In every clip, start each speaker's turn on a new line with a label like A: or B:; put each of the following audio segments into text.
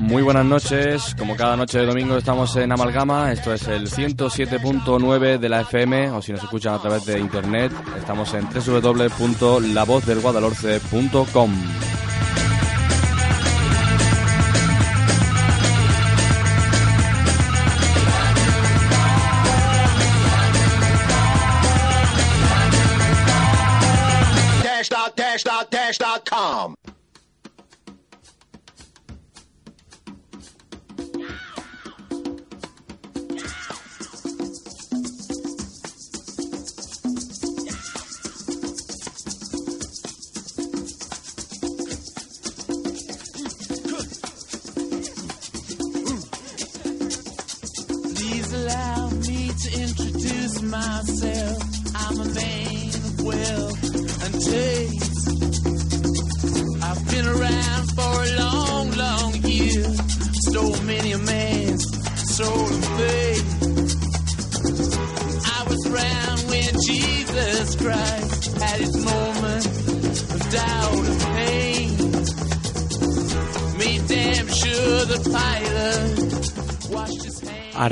A: Muy buenas noches, como cada noche de domingo estamos en Amalgama, esto es el 107.9 de la FM o si nos escuchan a través de internet estamos en www.lavozdelguadalhorce.com.
B: com.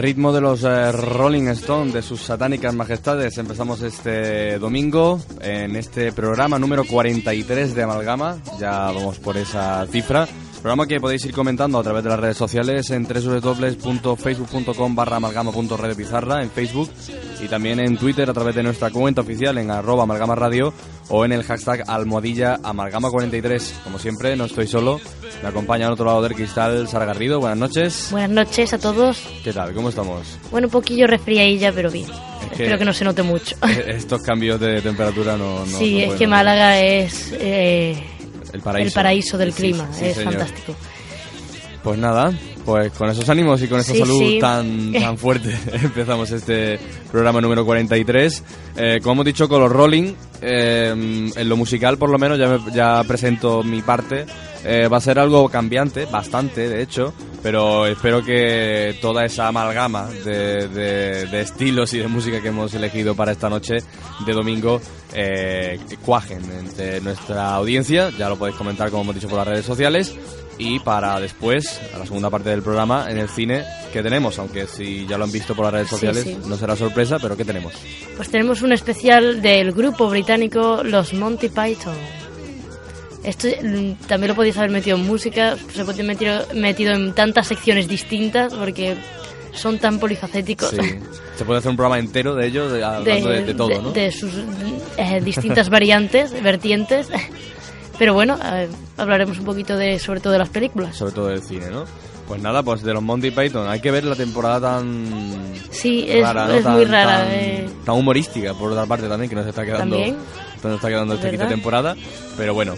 A: Ritmo de los eh, Rolling Stones, de sus satánicas majestades, empezamos este domingo en este programa número 43 de Amalgama, ya vamos por esa cifra. Programa que podéis ir comentando a través de las redes sociales en www.facebook.com barra en Facebook y también en Twitter a través de nuestra cuenta oficial en arroba amalgama radio o en el hashtag almohadilla amalgama43. Como siempre, no estoy solo, me acompaña al otro lado del cristal Sara Garrido. Buenas noches.
C: Buenas noches a todos.
A: ¿Qué tal? ¿Cómo estamos?
C: Bueno, un poquillo resfriadilla, pero bien.
A: que-
C: Espero que no se note mucho.
A: Estos cambios de temperatura no... no
C: sí,
A: no
C: es
A: pueden-
C: que Málaga es eh,
A: El paraíso.
C: el paraíso del
A: Sí,
C: clima.
A: sí,
C: es
A: señor.
C: fantástico.
A: Pues nada, pues con esos ánimos y con esa
C: Sí,
A: salud
C: sí.
A: tan, tan fuerte empezamos este programa número 43. Eh, como hemos dicho con los Rolling, eh, en lo musical por lo menos ya, me- ya presento mi parte. Eh, va a ser algo cambiante, bastante de hecho, pero espero que toda esa amalgama de, de- de estilos y de música que hemos elegido para esta noche de domingo eh, cuajen entre nuestra audiencia. Ya lo podéis comentar como hemos dicho por las redes sociales y para después, a la segunda parte del programa, en el cine, ¿qué tenemos? Aunque si ya lo han visto por las redes
C: Sí,
A: sociales,
C: sí.
A: no será sorpresa, pero ¿qué tenemos?
C: Pues tenemos un especial del grupo británico Los Monty Python. Esto mm, también lo podéis haber metido en música, se puede metido, metido en tantas secciones distintas porque son tan polifacéticos.
A: Sí. Se puede hacer un programa entero de ello, de- hablando de, de todo,
C: de-
A: ¿no?
C: de sus eh, distintas variantes, vertientes. Pero bueno, eh, hablaremos un poquito de, sobre todo de las películas.
A: Sobre todo del cine, ¿no? Pues nada, pues de los Monty Python, hay que ver la temporada tan...
C: Sí, es,
A: rara, ¿no?
C: es
A: Tan-
C: muy rara.
A: Tan,
C: eh.
A: tan humorística, por otra parte también, que nos está quedando...
C: También.
A: Nos está quedando esta quinta temporada. Pero bueno,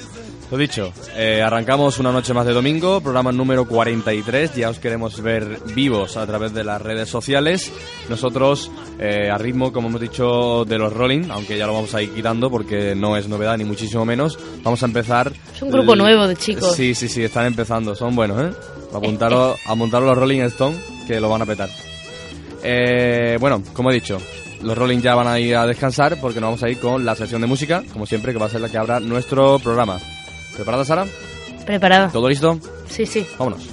A: lo dicho, eh, arrancamos una noche más de domingo, programa número 43. Ya os queremos ver vivos a través de las redes sociales. Nosotros, eh, a ritmo, como hemos dicho, de los Rolling, aunque ya lo vamos a ir quitando porque no es novedad ni muchísimo menos, vamos a empezar.
C: Es un grupo
A: el-
C: nuevo de chicos.
A: Sí, sí, sí, están empezando, son buenos, ¿eh? Apuntaros, apuntaros los Rolling Stone que lo van a petar. Eh, bueno, como he dicho, los Rolling ya van a ir a descansar porque nos vamos a ir con la sección de música, como siempre, que va a ser la que abra nuestro programa. ¿Preparada, Sara?
C: Preparada.
A: ¿Todo listo?
C: Sí, sí.
A: Vámonos.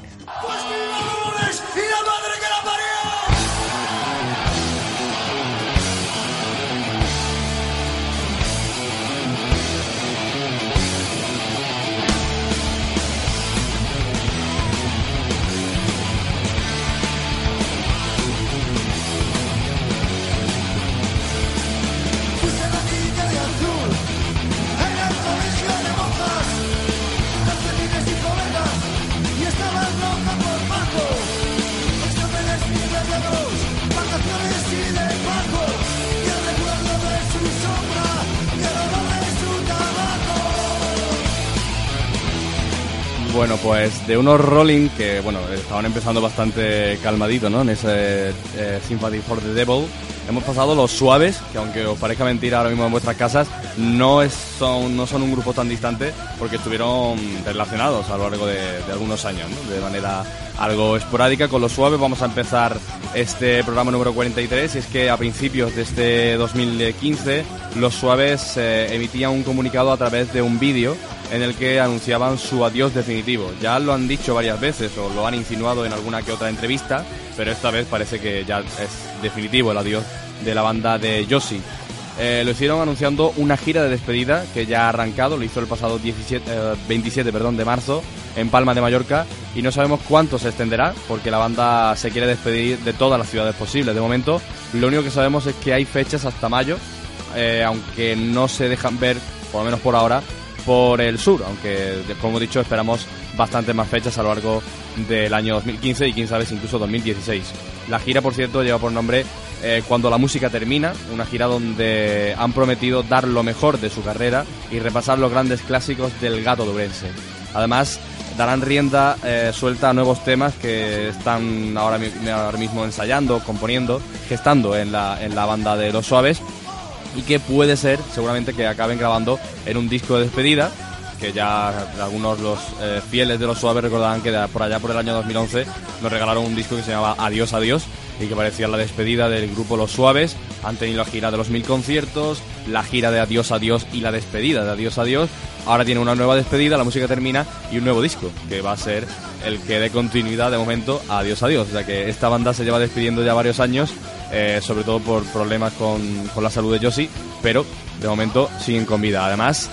A: Bueno, pues de unos Rolling que, bueno, estaban empezando bastante calmadito, ¿no? En ese eh, Sympathy for the Devil. Hemos pasado los suaves, que aunque os parezca mentira ahora mismo en vuestras casas, no, es, son, no son un grupo tan distante porque estuvieron relacionados a lo largo de, algunos años, ¿no? De manera algo esporádica. Con los suaves vamos a empezar este programa número 43. Y es que a principios de este 2015, los suaves eh, emitían un comunicado a través de un vídeo en el que anunciaban su adiós definitivo. Ya lo han dicho varias veces o lo han insinuado en alguna que otra entrevista, pero esta vez parece que ya es definitivo el adiós de la banda de Yoshi. Eh, lo hicieron anunciando una gira de despedida que ya ha arrancado, lo hizo el pasado 17, eh, 27 perdón, de marzo en Palma de Mallorca y no sabemos cuánto se extenderá porque la banda se quiere despedir de todas las ciudades posibles. De momento, lo único que sabemos es que hay fechas hasta mayo, eh, aunque no se dejan ver, por lo menos por ahora, por el sur, aunque como he dicho esperamos bastantes más fechas a lo largo del año 2015 y quién sabe si incluso 2016. La gira, por cierto, lleva por nombre eh, Cuando la música termina, una gira donde han prometido dar lo mejor de su carrera y repasar los grandes clásicos del gato dobrense. Además, darán rienda eh, suelta a nuevos temas que están ahora, ahora mismo ensayando, componiendo, gestando en la, en la banda de Los Suaves y que puede ser seguramente que acaben grabando en un disco de despedida que ya algunos los eh, fieles de los suaves recordarán que por allá por el año 2011 nos regalaron un disco que se llamaba Adiós Adiós y que parecía la despedida del grupo Los Suaves. Han tenido la gira de los mil conciertos, la gira de Adiós Adiós y la despedida de Adiós Adiós. Ahora tiene una nueva despedida, la música termina y un nuevo disco que va a ser el que dé continuidad de momento a Adiós Adiós. O sea que esta banda se lleva despidiendo ya varios años, eh, sobre todo por problemas con, con la salud de Josie, pero de momento siguen con vida. Además,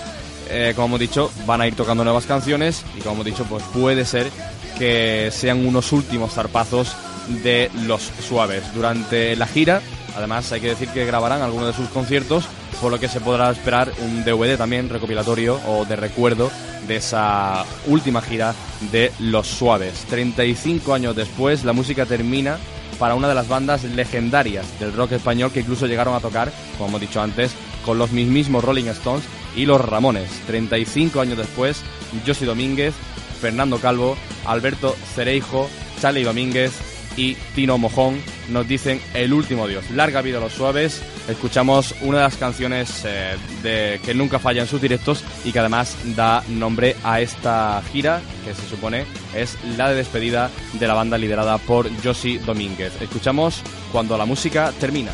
A: eh, como hemos dicho, van a ir tocando nuevas canciones y como hemos dicho, pues puede ser que sean unos últimos zarpazos de los suaves durante la gira. Además, hay que decir que grabarán algunos de sus conciertos, por lo que se podrá esperar un DVD también recopilatorio o de recuerdo de esa última gira de Los Suaves. 35 años después, la música termina para una de las bandas legendarias del rock español que incluso llegaron a tocar, como hemos dicho antes, con los mismos Rolling Stones y los Ramones. 35 años después, José Domínguez, Fernando Calvo, Alberto Cereijo, Charlie Domínguez y Tino Mojón nos dicen el último adiós. Larga vida a los suaves. Escuchamos una de las canciones eh, de, que nunca falla en sus directos y que además da nombre a esta gira que se supone es la de despedida de la banda liderada por Josie Domínguez. Escuchamos cuando la música termina.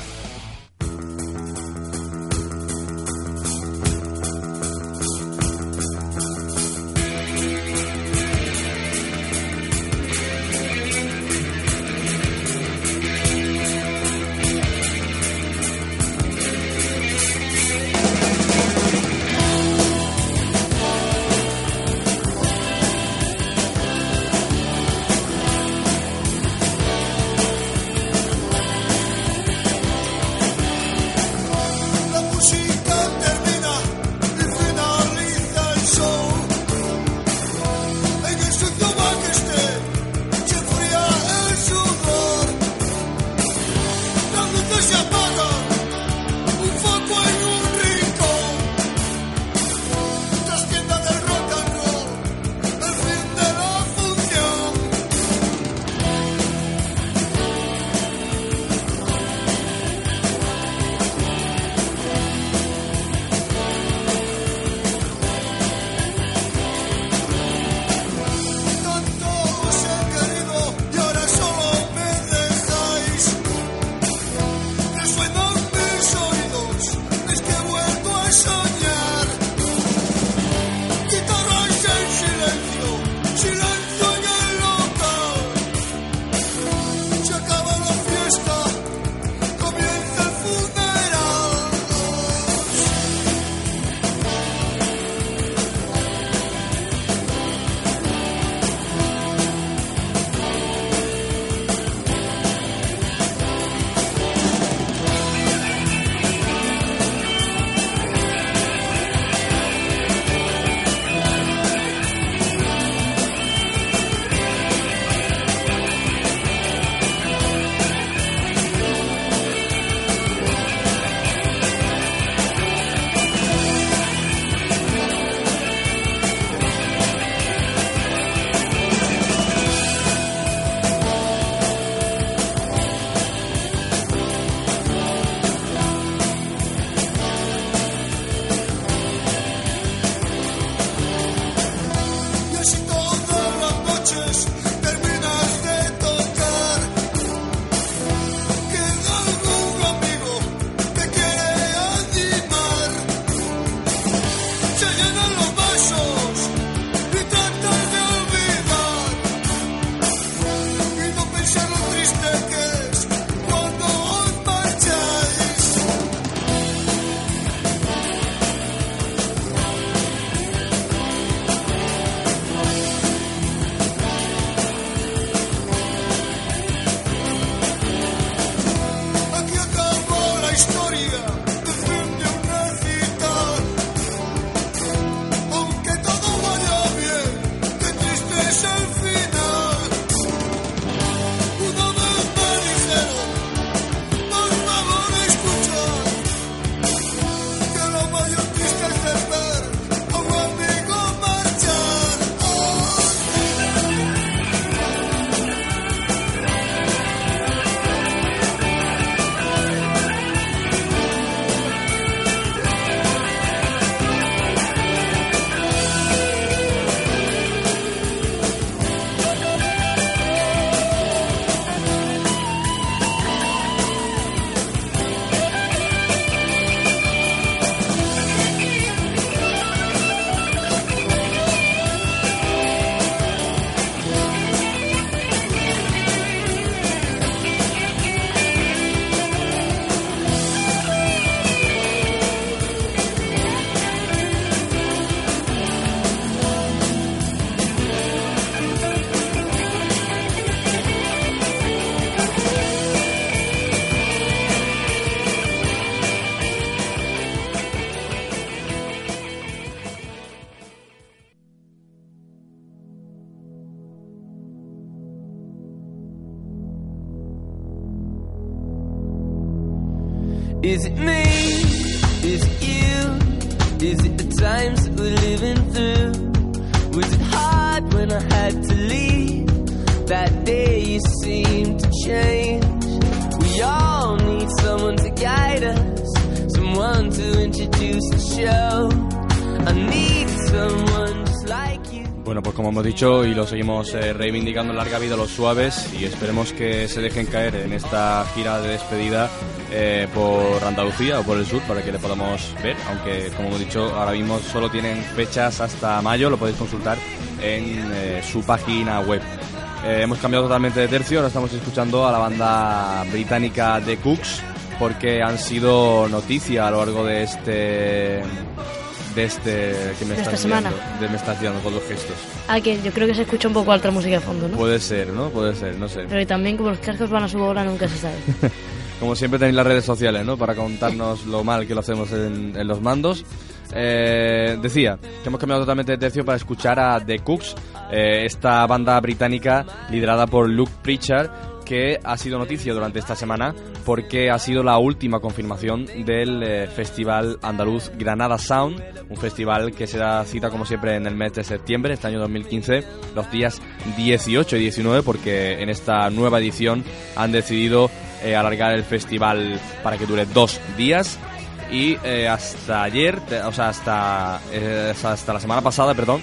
A: Como hemos dicho y lo seguimos eh, reivindicando larga vida los suaves y esperemos que se dejen caer en esta gira de despedida eh, por Andalucía o por el sur para que le podamos ver, aunque como hemos dicho ahora mismo solo tienen fechas hasta mayo, lo podéis consultar en eh, su página web. Eh, hemos cambiado totalmente de tercio, ahora estamos escuchando a la banda británica The Cooks porque han sido noticia a lo largo de este de este que me
C: De
A: estás
C: esta semana.
A: de me estás haciendo con los gestos.
C: Ah, que yo creo que se escucha un poco alta música de fondo, ¿no?
A: Puede ser, ¿no? Puede ser, no sé.
C: Pero y también como los cascos van a su bola nunca se sabe.
A: Como siempre tenéis las redes sociales, ¿no? Para contarnos lo mal que lo hacemos en, en los mandos. Eh, decía que hemos cambiado totalmente de tercio para escuchar a The Cooks, eh, esta banda británica liderada por Luke Pritchard, que ha sido noticia durante esta semana porque ha sido la última confirmación del eh, Festival Andaluz Granada Sound, un festival que se da cita como siempre en el mes de septiembre, este año 2015, los días 18 y 19, porque en esta nueva edición han decidido eh, alargar el festival para que dure dos días. Y eh, hasta ayer, o sea, hasta, hasta la semana pasada, perdón,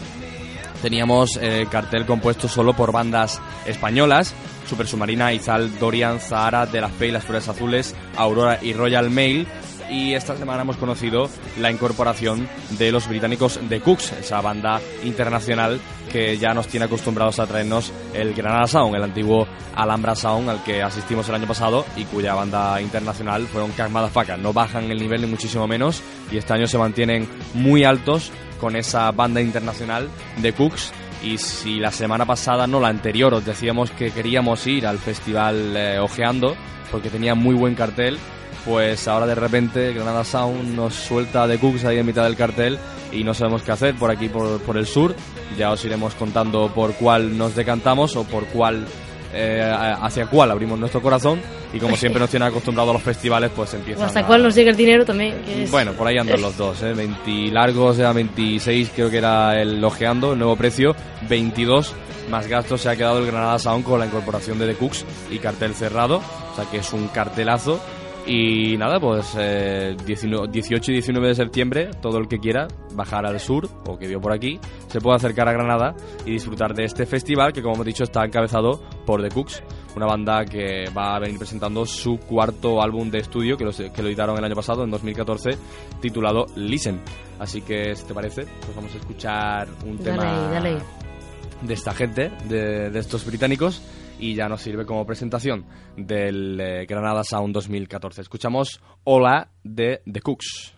A: teníamos eh, cartel compuesto solo por bandas españolas, Super Submarina, Izal, Dorian, Zahara, De La Fe y Las Flores Azules, Aurora y Royal Mail. Y esta semana hemos conocido la incorporación de los británicos The Cooks, esa banda internacional que ya nos tiene acostumbrados a traernos el Granada Sound, el antiguo Alhambra Sound al que asistimos el año pasado y cuya banda internacional fueron Cash Motherfucker. No bajan el nivel ni muchísimo menos y este año se mantienen muy altos con esa banda internacional de Cooks. Y si la semana pasada, no la anterior, os decíamos que queríamos ir al festival eh, Ojeando, porque tenía muy buen cartel, pues ahora de repente Granada Sound nos suelta de Cooks ahí en mitad del cartel y no sabemos qué hacer por aquí, por, por el sur. Ya os iremos contando por cuál nos decantamos o por cuál eh, hacia cuál abrimos nuestro corazón. Y como siempre nos tienen acostumbrados a los festivales, pues
C: O
A: empiezan
C: hasta
A: a-
C: cuál nos llega el dinero también. que es-
A: bueno, por ahí andan los dos, ¿eh? 20 largos, o sea, 26 creo que era el ojeando, el nuevo precio, 22 más gastos se ha quedado el Granada Sound con la incorporación de The Cooks y cartel cerrado, o sea que es un cartelazo. Y nada, pues eh, 19 18 y 19 de septiembre, todo el que quiera bajar al sur o que vio por aquí, se puede acercar a Granada y disfrutar de este festival que como hemos dicho está encabezado por The Cooks, una banda que va a venir presentando su cuarto álbum de estudio que lo, que lo editaron el año pasado, en 2014, titulado Listen. Así que, si te parece, pues vamos a escuchar un
C: Dale
A: tema
C: dale
A: de esta gente, de, de estos británicos, y ya nos sirve como presentación del eh, Granada Sound 2014. Escuchamos Hola de The Cooks.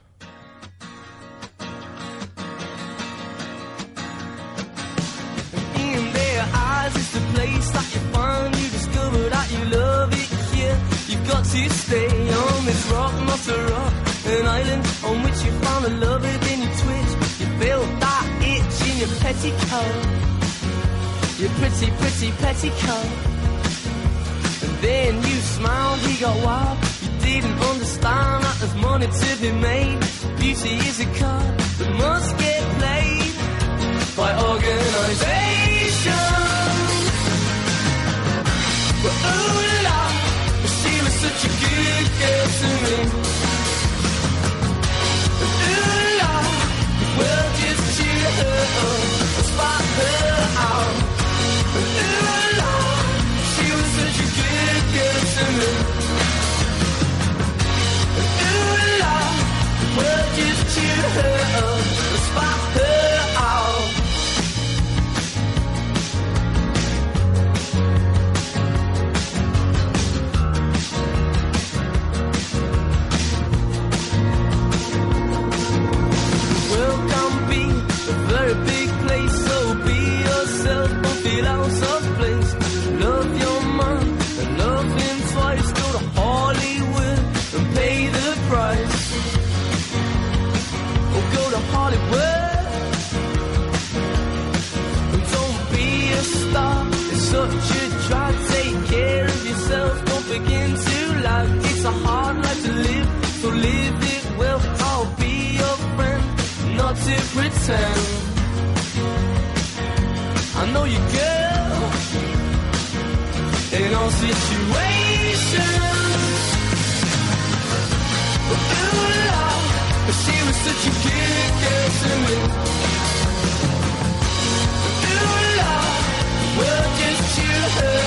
D: Your pretty, pretty petticoat. And then you smiled, he got wild. You didn't understand that there's money to be made. Beauty is a card that must get played by organization. But oh la, she was such a good girl to me. And ooh la, well just cheer her up, pretend. I know you girl in all situations. Ooh, Lord, but she was such a good girl to me. Ooh, Lord, well, just cheer her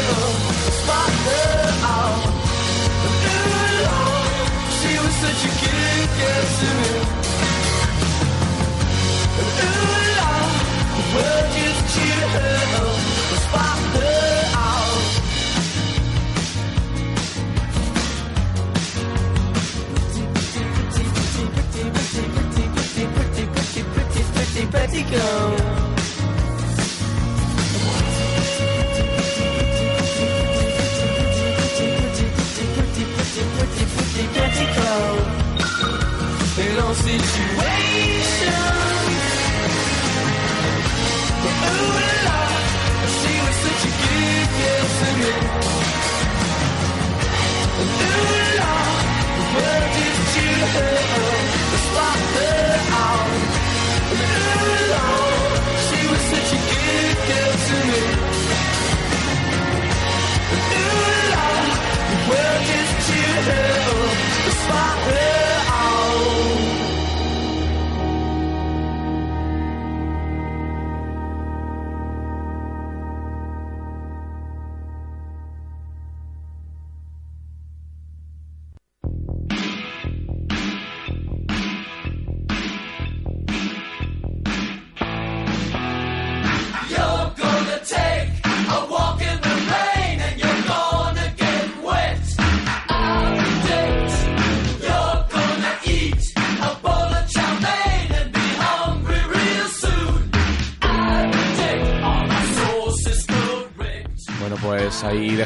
D: spot her out. Ooh, Lord, she was such a good girl to me. sympathique. situation Ooh la la She was such a good girl for me Ooh la la The world is to her
A: just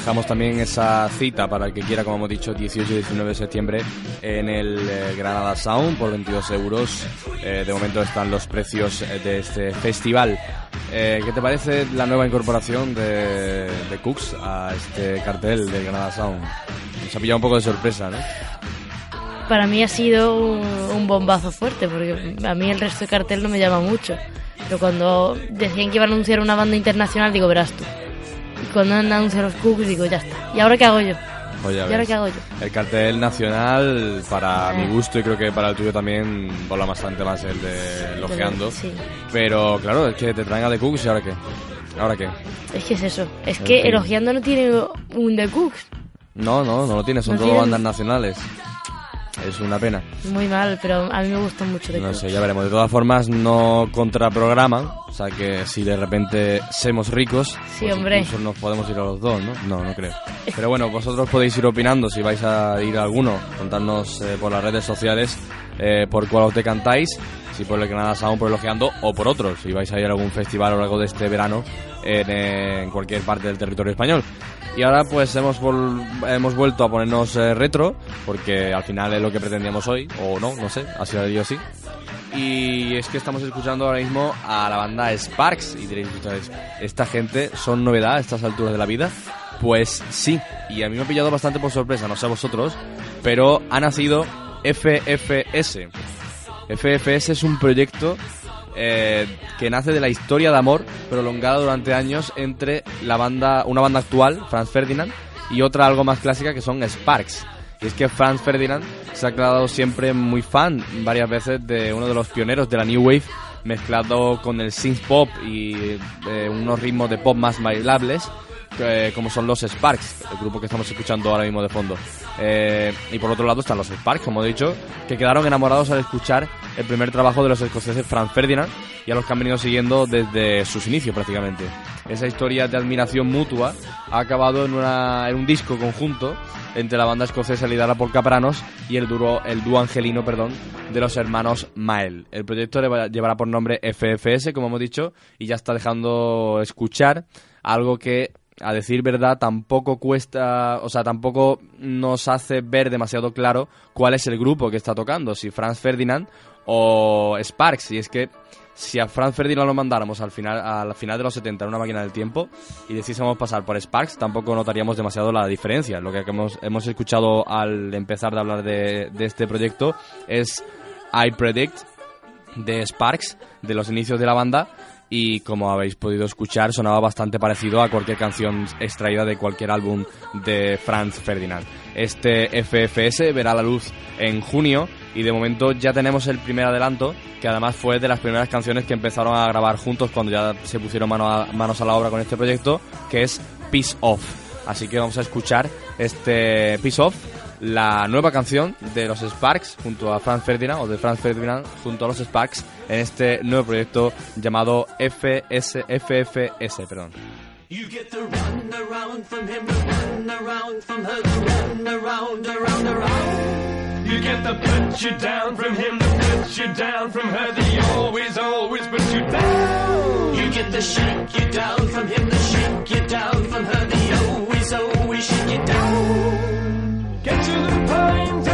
A: dejamos también esa cita para el que quiera, como hemos dicho, 18 y 19 de septiembre en el eh, Granada Sound por 22 euros. Eh, de momento están los precios eh, de este festival. Eh, ¿Qué te parece la nueva incorporación de, de Cooks a este cartel del Granada Sound? Nos ha pillado un poco de sorpresa, ¿no?
C: Para mí ha sido un, un bombazo fuerte, porque a mí el resto de cartel no me llama mucho. Pero cuando decían que iban a anunciar una banda internacional, digo, verás tú. Y cuando han anunciado los Cooks, digo, ya está. ¿Y ahora qué hago yo?
A: Pues ya
C: ¿Y ahora qué hago yo?
A: El cartel nacional, para
C: Eh.
A: mi gusto y creo que para el tuyo también, bola bastante más el de Lojeando.
C: Sí.
A: Pero claro, es que te traen a The Cooks y ahora qué. ¿Ahora qué?
C: Es que es eso. Es que elogiando no tiene un The Cooks.
A: No, no, no lo tienes, son
C: No
A: todo
C: tienen-
A: bandas nacionales. Es una pena.
C: Muy mal, pero a mí me gusta mucho The
A: No sé, ya veremos. De todas formas, no contraprograman. O sea que si de repente somos ricos,
C: Sí,
A: pues
C: hombre.
A: incluso nos podemos ir a los dos, ¿no? No, no creo. Pero bueno, vosotros podéis ir opinando si vais a ir a alguno. Contarnos eh, por las redes sociales eh, por cuál os decantáis. Si por el Granada Sound, por Elogiando o por otros. Si vais a ir a algún festival o algo de este verano en, eh, en cualquier parte del territorio español. Y ahora pues hemos, vol- hemos vuelto a ponernos eh, retro, porque al final es lo que pretendíamos hoy, o no, no sé, ha sido yo sí. Y es que estamos escuchando ahora mismo a la banda Sparks. Y diréis ustedes, ¿esta gente son novedad a estas alturas de la vida? Pues sí, y a mí me ha pillado bastante por sorpresa, no sé a vosotros, pero ha nacido FFS. FFS es un proyecto eh, que nace de la historia de amor prolongada durante años entre la banda, una banda actual, Franz Ferdinand, y otra algo más clásica que son Sparks. Y es que Franz Ferdinand se ha declarado siempre muy fan varias veces de uno de los pioneros de la New Wave, mezclado con el synth pop y eh, unos ritmos de pop más bailables, eh, como son los Sparks, el grupo que estamos escuchando ahora mismo de fondo. Eh, y por otro lado están los Sparks, como he dicho, que quedaron enamorados al escuchar el primer trabajo de los escoceses Franz Ferdinand y a los que han venido siguiendo desde sus inicios prácticamente. Esa historia de admiración mutua ha acabado en, una, en un disco conjunto entre la banda escocesa liderada por Capranos y el dúo, el dúo angelino perdón, de los hermanos Mael. El proyecto le va- llevará por nombre FFS, como hemos dicho, y ya está dejando escuchar algo que a decir verdad, tampoco cuesta, o sea, tampoco nos hace ver demasiado claro cuál es el grupo que está tocando, si Franz Ferdinand o Sparks. Y es que si a Franz Ferdinand lo mandáramos al final, al final de los 70 en una máquina del tiempo y decidiésemos pasar por Sparks, tampoco notaríamos demasiado la diferencia. Lo que hemos, hemos escuchado al empezar de hablar de, de este proyecto es I Predict de Sparks, de los inicios de la banda, y como habéis podido escuchar, sonaba bastante parecido a cualquier canción extraída de cualquier álbum de Franz Ferdinand. Este FFS verá la luz en junio y de momento ya tenemos el primer adelanto, que además fue de las primeras canciones que empezaron a grabar juntos cuando ya se pusieron mano manos a la obra con este proyecto, que es Peace Off. Así que vamos a escuchar este Peace Off, la nueva canción de los Sparks junto a Franz Ferdinand, o de Franz Ferdinand junto a los Sparks, en este nuevo proyecto llamado FS, FFS. Perdón.
E: You get the run around from him, run around from her, run around, around, around.
F: You get the put you down from him, the put you down from her, the always, always put you down.
E: You get the shake you down from him, the shake you down from her, the always, always shake you down.
F: Get to the point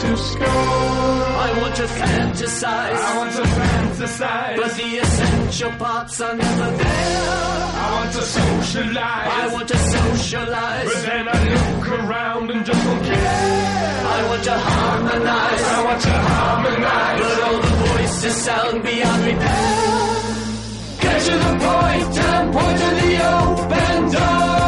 F: to score.
E: I want to fantasize,
F: I want to fantasize,
E: but the essential parts are never there.
F: I want to socialize,
E: I want to socialize,
F: but then I look around and just don't care.
E: I want to harmonize.
F: I want to harmonize,
E: But all the voices sound beyond repair. Get to the point and point to the open door.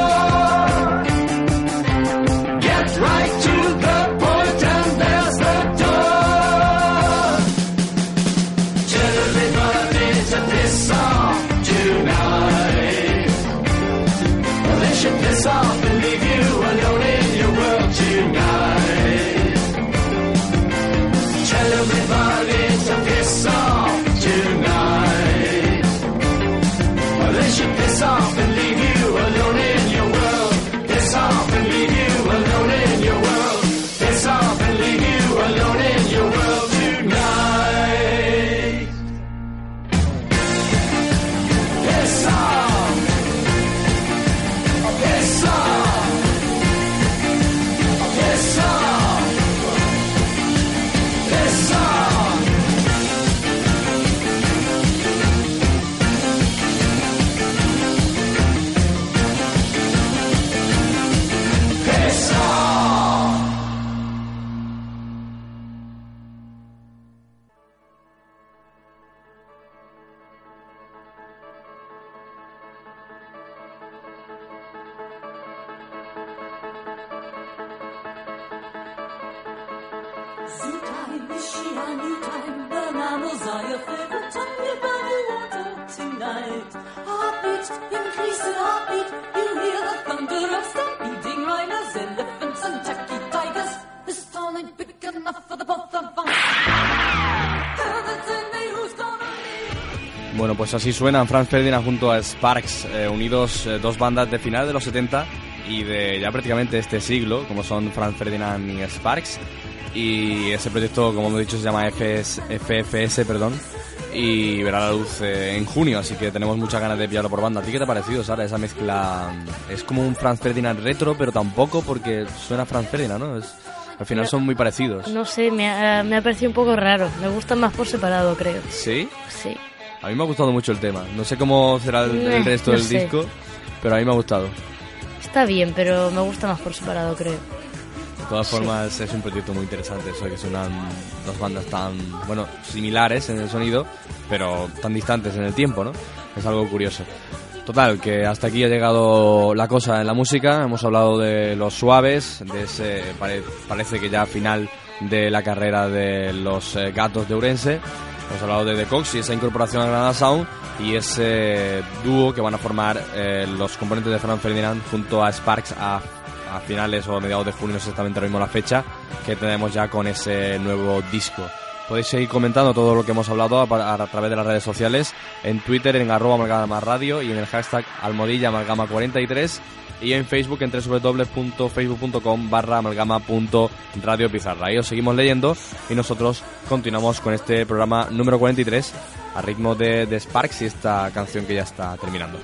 A: Pues así suenan Franz Ferdinand junto a Sparks, eh, unidos eh, dos bandas de final de los 70 y de ya prácticamente este siglo, como son Franz Ferdinand y Sparks. Y ese proyecto, como hemos dicho, se llama FS, FFS, perdón, y verá la luz eh, en junio, así que tenemos muchas ganas de pillarlo por banda. ¿A ti qué te ha parecido, Sara, esa mezcla? Es como un Franz Ferdinand retro, pero tampoco porque suena Franz Ferdinand, ¿no? Al final son muy parecidos.
C: No sé, me ha, me ha parecido un poco raro. Me gustan más por separado, creo.
A: ¿Sí?
C: Sí.
A: A mí me ha gustado mucho el tema. No sé cómo será el, el resto
C: no
A: del
C: sé.
A: disco, pero a mí me ha gustado.
C: Está bien, pero me gusta más por separado, creo.
A: De todas formas, sí. es un proyecto muy interesante eso, que son dos bandas tan, bueno, similares en el sonido, pero tan distantes en el tiempo, ¿no? Es algo curioso. Total, que hasta aquí ha llegado la cosa en la música. Hemos hablado de los suaves, de ese pare, parece que ya final de la carrera de los eh, gatos de Urense. Hemos hablado de The Cox y esa incorporación a Granada Sound y ese dúo que van a formar eh, los componentes de Fran Ferdinand junto a Sparks a, finales o a mediados de junio, no sé exactamente ahora mismo la fecha, que tenemos ya con ese nuevo disco. Podéis seguir comentando todo lo que hemos hablado a, través de las redes sociales, en Twitter en arroba amalgama radio y en el hashtag almodillaamalgama43. y en Facebook en www.facebook.com barra amalgama.radio pizarra. Ahí os seguimos leyendo y nosotros continuamos con este programa número 43 a ritmo de Sparks y esta canción que ya está terminando.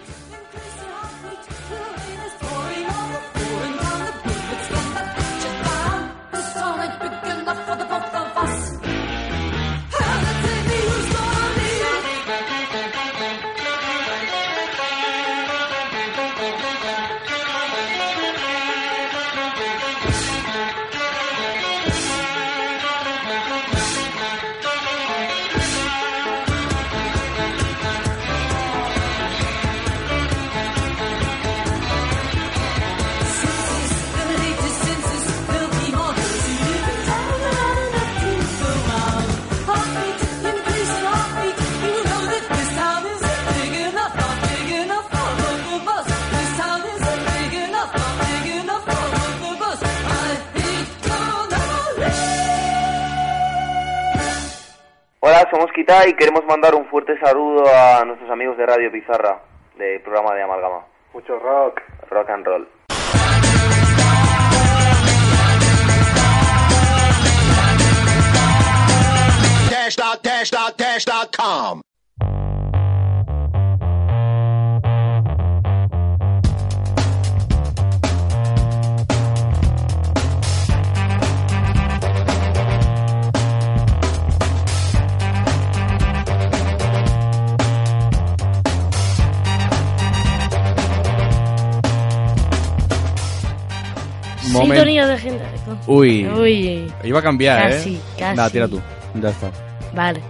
G: Y queremos mandar un fuerte saludo a nuestros amigos de Radio Pizarra, del programa de Amalgama. Mucho rock. Rock and roll.
B: Dash dot, dash dot, dash dot com.
A: Moment.
C: Sintonía de agenda.
A: Uy.
C: Uy.
A: Iba a cambiar, ¿eh?
C: Casi,
A: Nada, tira tú. Ya está.
C: Vale.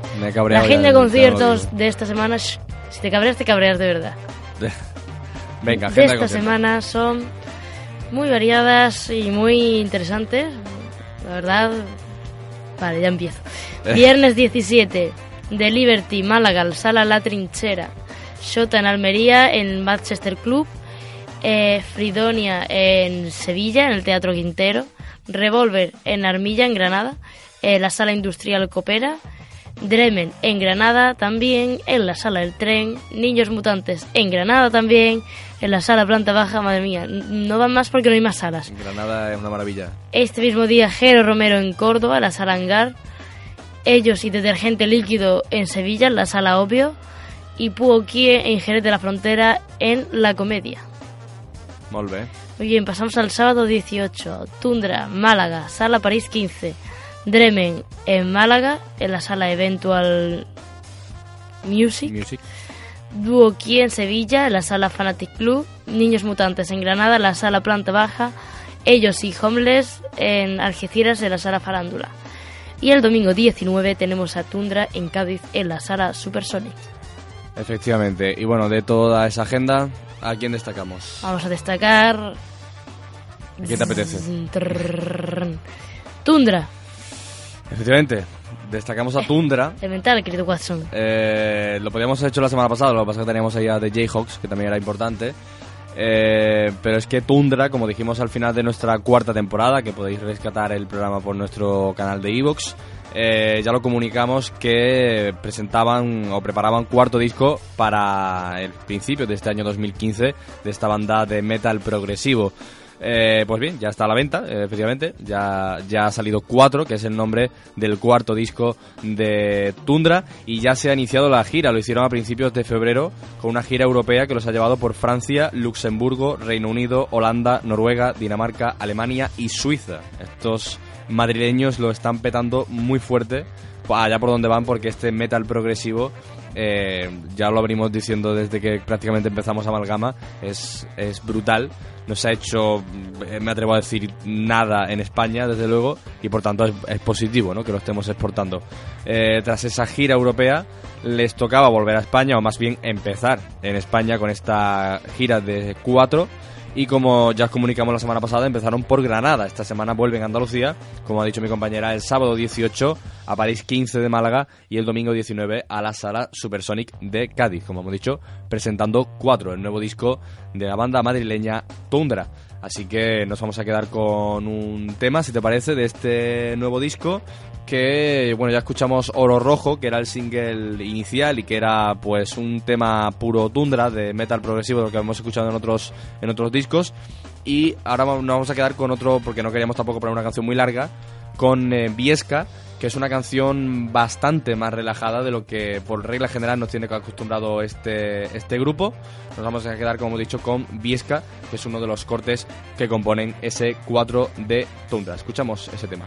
C: La agenda de conciertos de esta semana. Si te cabreas, te cabreas de verdad.
A: Venga,
C: de esta semana son muy variadas y muy interesantes. La verdad. Vale, ya empiezo. Eh. Viernes 17, The Liberty, Málaga, Sala La Trinchera. Shota en Almería, en Manchester Club. Eh, Fridonia en Sevilla, en el Teatro Quintero, Revolver en Armilla, en Granada, eh, la Sala Industrial Copera, Dremen en Granada también, en la Sala del Tren, Niños Mutantes en Granada también, en la Sala Planta Baja, madre mía, no van más porque no hay más salas.
A: Granada es una maravilla.
C: Este mismo día, Jero Romero en Córdoba, la Sala Hangar, Ellos y Detergente Líquido en Sevilla, en la Sala Obvio y Puoquie en Jerez de la Frontera en La Comedia.
A: Molt.
C: Muy bien, pasamos al sábado 18. Tundra, Málaga, Sala París 15. Dremen en Málaga, en la sala Eventual Music.
A: Music.
C: En Sevilla, en la sala Fanatic Club. Niños Mutantes en Granada, en la sala Planta Baja. Ellos y Homeless en Algeciras, en la sala Farándula. Y el domingo 19 tenemos a Tundra en Cádiz, en la sala Supersonic.
A: Efectivamente. Y bueno, de toda esa agenda, ¿A quién destacamos?
C: Vamos a destacar.
A: ¿A quién te apetece?
C: Tundra. Efectivamente, destacamos a Tundra. Elemental, querido Watson.
A: Eh, lo podíamos haber hecho la semana pasada, lo que pasa es que teníamos ahí a The Jayhawks, que también era importante. Eh, pero es que Tundra, como dijimos al final de nuestra cuarta temporada, que podéis rescatar el programa por nuestro canal de Evox, eh, ya lo comunicamos que presentaban o preparaban cuarto disco para el principio de este año 2015 de esta banda de metal progresivo. Eh, pues bien, ya está a la venta, eh, efectivamente. Ya, ya ha salido 4, que es el nombre del cuarto disco de Tundra. Y ya se ha iniciado la gira. Lo hicieron a principios de febrero con una gira europea que los ha llevado por Francia, Luxemburgo, Reino Unido, Holanda, Noruega, Dinamarca, Alemania y Suiza. Estos madrileños lo están petando muy fuerte allá por donde van porque este metal progresivo eh, ya lo abrimos diciendo desde que prácticamente empezamos Amalgama es, es brutal. No se ha hecho eh, me atrevo a decir nada en España desde luego y por tanto es, es positivo ¿no? que lo estemos exportando. Eh, tras esa gira europea les tocaba volver a España o más bien empezar en España con esta gira de cuatro y como ya os comunicamos la semana pasada, empezaron por Granada. Esta semana vuelven a Andalucía, como ha dicho mi compañera, el sábado 18 a París 15 de Málaga y el domingo 19 a la sala Supersonic de Cádiz, como hemos dicho, presentando cuatro, el nuevo disco de la banda madrileña Tundra. Así que nos vamos a quedar con un tema, si te parece, de este nuevo disco que bueno ya escuchamos Oro Rojo que era el single inicial y que era pues un tema puro tundra de metal progresivo lo que hemos escuchado en otros en otros discos y ahora nos vamos a quedar con otro porque no queríamos tampoco poner una canción muy larga con eh, Viesca que es una canción bastante más relajada de lo que por regla general nos tiene acostumbrado este, este grupo. Nos vamos a quedar, como hemos dicho, con Viesca, que es uno de los cortes que componen ese 4 de Tundra. Escuchamos ese tema.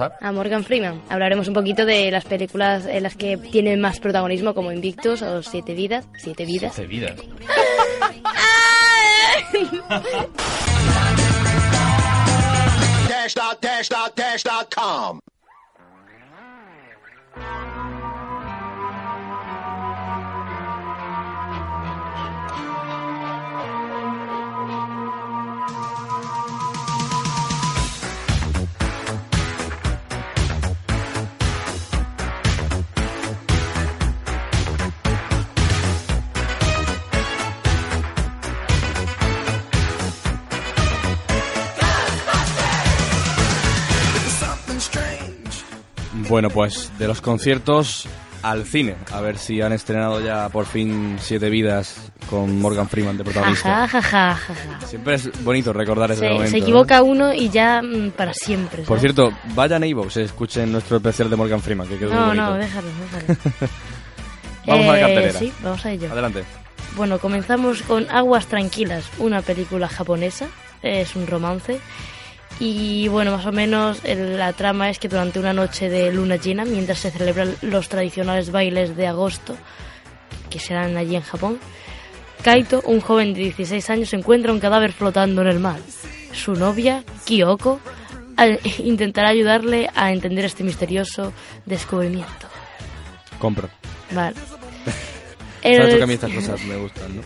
A: A...
C: Morgan Freeman. Hablaremos un poquito de las películas en las que tienen más protagonismo, como Invictus o Siete Vidas. Siete Vidas.
A: Siete vidas.
B: Dash dot dash dot dash dot com.
A: Bueno, pues de los conciertos al cine. A ver si han estrenado ya por fin Siete Vidas con Morgan Freeman de protagonista.
C: Ajá, ajá, ajá.
A: Siempre es bonito recordar ese
C: Se,
A: momento.
C: se
A: ¿no?
C: equivoca uno y ya mm, para siempre.
A: Por cierto, vayan a iVoox, eh, escuchen nuestro especial de Morgan Freeman, que quedó
C: No,
A: muy bonito.
C: no, déjalo, déjalo.
A: Vamos a la
C: Eh,
A: cartelera.
C: Sí, vamos a ello.
A: Adelante.
C: Bueno, comenzamos con Aguas Tranquilas, una película japonesa, es un romance. Y bueno, más o menos el- la trama es que durante una noche de luna llena, mientras se celebran los tradicionales bailes de agosto, que serán allí en Japón, Kaito, un joven de 16 años, encuentra un cadáver flotando en el mar. Su novia, Kyoko, intentará ayudarle a entender este misterioso descubrimiento.
A: Compro.
C: Vale.
A: Sabes que a mí
C: El,
A: estas cosas me gustan, ¿no?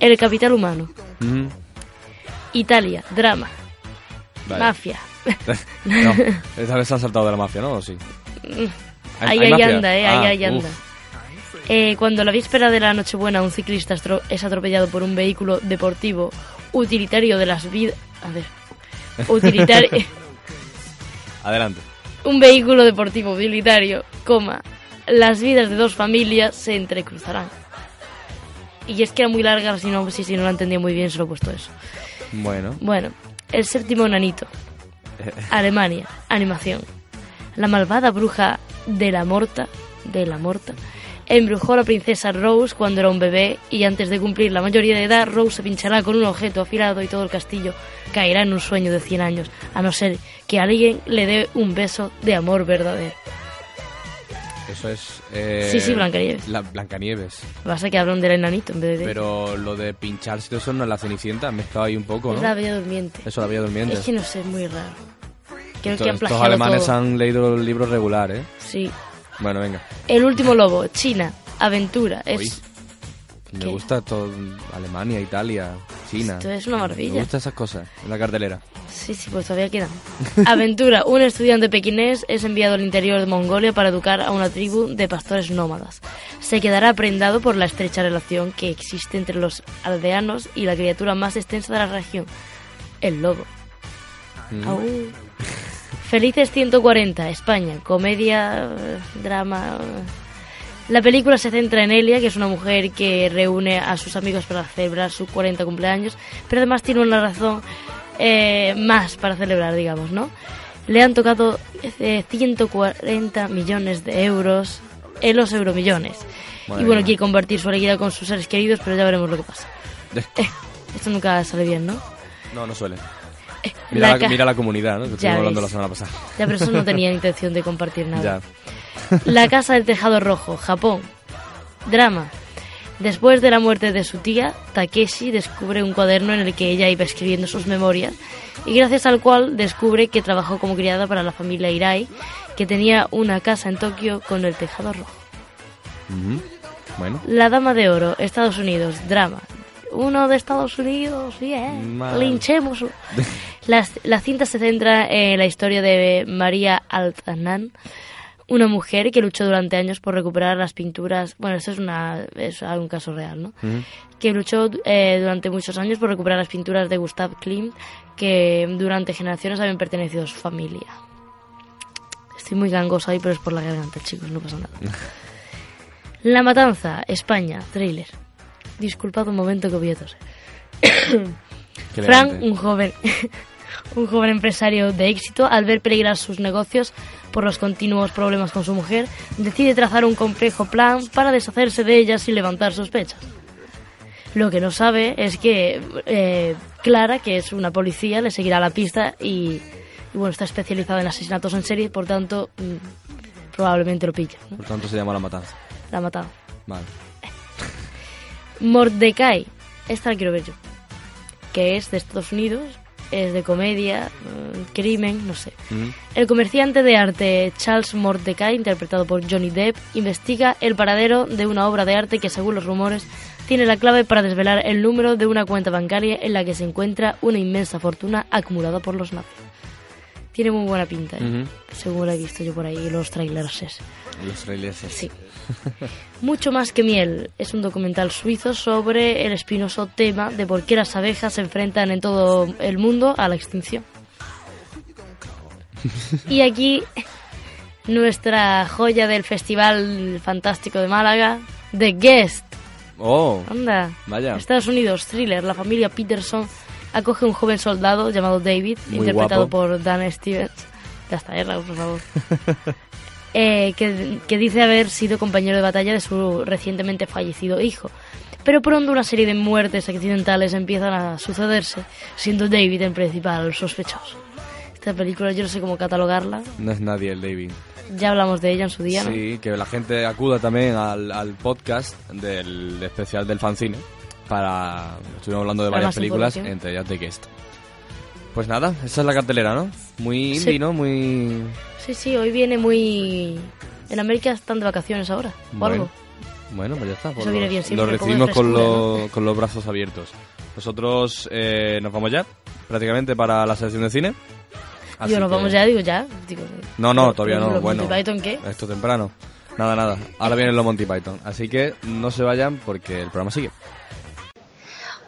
C: el capital humano.
A: Mm,
C: Italia, drama,
A: vale.
C: mafia.
A: No, esta vez se han saltado de la mafia, ¿no? ¿O sí?
C: Ahí,
A: hay
C: ahí
A: mafia?
C: anda, eh,
A: Ah,
C: ahí, ahí
A: uf.
C: anda. Eh, cuando la víspera de la Nochebuena un ciclista es atropellado por un vehículo deportivo utilitario de las vidas... A ver. Utilitario...
A: Adelante.
C: un vehículo deportivo utilitario, coma, las vidas de dos familias se entrecruzarán. Y es que era muy larga, si no, si, si no la entendía muy bien, se lo he puesto eso.
A: Bueno.
C: Bueno, el séptimo nanito. Alemania, animación. La malvada bruja de la Morta, de la Morta, embrujó a la princesa Rose cuando era un bebé y antes de cumplir la mayoría de edad, Rose se pinchará con un objeto afilado y todo el castillo caerá en un sueño de 100 años, a no ser que alguien le dé un beso de amor verdadero.
A: Eso es... eh,
C: Sí, sí, Blancanieves.
A: La Blancanieves.
C: Pasa que hablan del enanito en vez de...
A: Pero lo de pincharse y todo eso no es la Cenicienta, han mezclado ahí un poco,
C: es
A: ¿no?
C: la bella durmiente.
A: Eso la Bella Durmiente.
C: Es que no sé, es muy raro. Creo
A: Estos-
C: que han plagiado
A: alemanes
C: todo.
A: han leído el libro regular, ¿eh?
C: Sí.
A: Bueno, venga.
C: El último lobo, China, aventura.
A: Uy.
C: Es,
A: Me
C: ¿Qué?
A: gusta todo Alemania, Italia, China.
C: Esto es una
A: Me
C: maravilla.
A: gustan esas cosas en la cartelera.
C: Sí, sí, pues todavía quedan. Aventura. Un estudiante pequinés es enviado al interior de Mongolia para educar a una tribu de pastores nómadas. Se quedará prendado por la estrecha relación que existe entre los aldeanos y la criatura más extensa de la región, el lobo.
A: Mm.
C: Au. Felices 140, España. Comedia, drama. Eh. La película se centra en Elia, que es una mujer que reúne a sus amigos para celebrar su 40 cumpleaños, pero además tiene una razón eh, más para celebrar, digamos, ¿no? Le han tocado eh, 140 millones de euros en los euromillones.
A: Madre
C: y bueno,
A: mía.
C: quiere compartir su alegría con sus seres queridos, pero ya veremos lo que pasa. Eh, esto nunca sale bien, ¿no?
A: No, no suele. Mira
C: La
A: la, mira la comunidad, ¿no? Que estuvimos hablando la semana pasada.
C: Ya, pero eso no tenía intención de compartir nada.
A: Ya.
C: La casa del tejado rojo, Japón. Drama. Después de la muerte de su tía, Takeshi descubre un cuaderno en el que ella iba escribiendo sus memorias y gracias al cual descubre que trabajó como criada para la familia Irai, que tenía una casa en Tokio con el tejado rojo.
A: Bueno.
C: La Dama de Oro, Estados Unidos, drama. Uno de Estados Unidos, bien. Linchemos. La, la cinta se centra en la historia de María Altanan, una mujer que luchó durante años por recuperar las pinturas. Bueno, esto es, una, es un caso real, ¿no? Que luchó eh, durante muchos años por recuperar las pinturas de Gustav Klimt, que durante generaciones habían pertenecido a su familia. Estoy muy gangosa hoy, pero es por la garganta, chicos, no pasa nada. La Matanza, España, thriller. Disculpad un momento que voy a toser. Frank, un joven, un joven empresario de éxito, al ver peligrar sus negocios por los continuos problemas con su mujer, decide trazar un complejo plan para deshacerse de ella sin levantar sospechas. Lo que no sabe es que eh, Clara, que es una policía, le seguirá la pista y, Y bueno, está especializado en asesinatos en serie, por tanto, mm, probablemente lo pilla. ¿no?
A: Por tanto se llama La Matanza.
C: La matado.
A: Vale.
C: Mordecai, esta la quiero ver yo. Que es de Estados Unidos, es de comedia, mm, crimen, no sé.
A: Mm.
C: El comerciante de arte Charles Mordecai, interpretado por Johnny Depp, investiga el paradero de una obra de arte que, según los rumores, tiene la clave para desvelar el número de una cuenta bancaria en la que se encuentra una inmensa fortuna acumulada por los nazis. Tiene muy buena pinta, ¿eh? Según lo he visto yo por ahí, los trailers.
A: Los israelíes.
C: Sí. Mucho más que miel es un documental suizo sobre el espinoso tema de por qué las abejas se enfrentan en todo el mundo a la extinción. Y aquí nuestra joya del Festival Fantástico de Málaga, The Guest.
A: Oh,
C: Anda.
A: Vaya.
C: Estados Unidos, thriller. La familia Peterson acoge a un joven soldado llamado David,
A: Muy
C: interpretado
A: guapo.
C: por Dan Stevens. Ya está, eh, Raúl, por favor. Eh, que, que dice haber sido compañero de batalla de su recientemente fallecido hijo. Pero pronto una serie de muertes accidentales empiezan a sucederse, siendo David el principal sospechoso. Esta película yo no sé cómo catalogarla.
A: no es nadie el David.
C: Ya hablamos de ella en su día, ¿no?
A: Sí, que la gente acuda también al, al podcast del especial del fanzine para... Estuvimos hablando de
C: Para
A: varias películas, entre ellas The Guest. Pues nada, esa es la cartelera, ¿no? Muy
C: Sí.
A: indie, ¿no? Muy...
C: Sí, sí, hoy viene muy... En América están de vacaciones ahora, o
A: Bueno,
C: algo.
A: Bueno, pues ya está. pues
C: Eso viene
A: los-
C: siempre,
A: recibimos con, lo- con los brazos abiertos. Nosotros eh, nos vamos ya, prácticamente, para la sección de cine. Así
C: Digo, nos
A: que-
C: vamos ya, digo ya. Digo,
A: No, no, todavía
C: ¿Los
A: no.
C: Monty
A: Bueno,
C: Python qué?
A: esto temprano. Nada, nada. Ahora vienen los Monty Python. Así que no se vayan porque el programa sigue.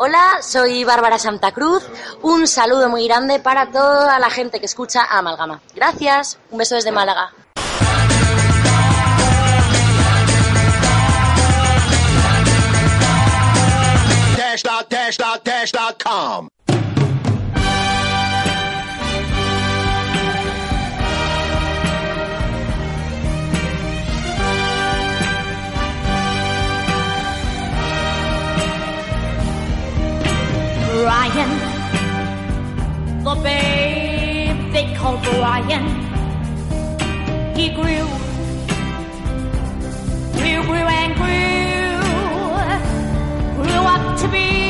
H: Hola, soy Bárbara Santa Cruz. Un saludo muy grande para toda la gente que escucha Amalgama. Gracias. Un beso desde Málaga.
I: Brian, the babe they call Brian. He grew, grew, grew and grew, grew up to be,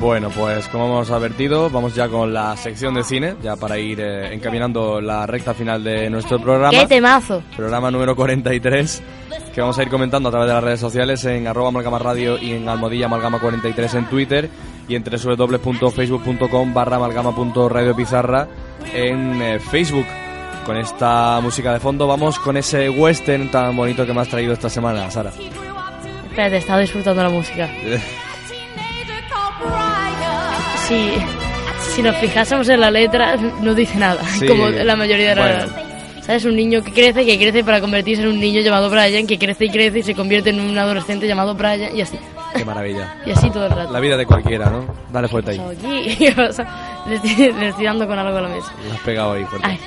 A: Bueno, pues como hemos advertido, vamos ya con la sección de cine, ya para ir eh, encaminando la recta final de nuestro programa.
C: ¡Qué temazo!
A: Programa número 43, que vamos a ir comentando a través de las redes sociales en arroba amalgama radio y en almohadilla amalgama 43 en Twitter y en www.facebook.com barra amalgama.radio pizarra en eh, Facebook. Con esta música de fondo vamos con ese western tan bonito que me has traído esta semana, Sara.
C: Espérate, estaba disfrutando la música. Si, si nos fijásemos en la letra, no dice nada,
A: Sí,
C: como la mayoría de las...
A: bueno.
C: ¿Sabes? Un niño que crece, que crece para convertirse en un niño llamado Brian, que crece y crece y se convierte en un adolescente llamado Brian, y así.
A: Qué maravilla.
C: Y así todo el rato.
A: La vida de cualquiera, ¿no? Dale fuerte ahí.
C: Oye, ¿qué pasa? Le estoy, le estoy dando con algo a la mesa.
A: Lo has pegado ahí fuerte.
C: Ay.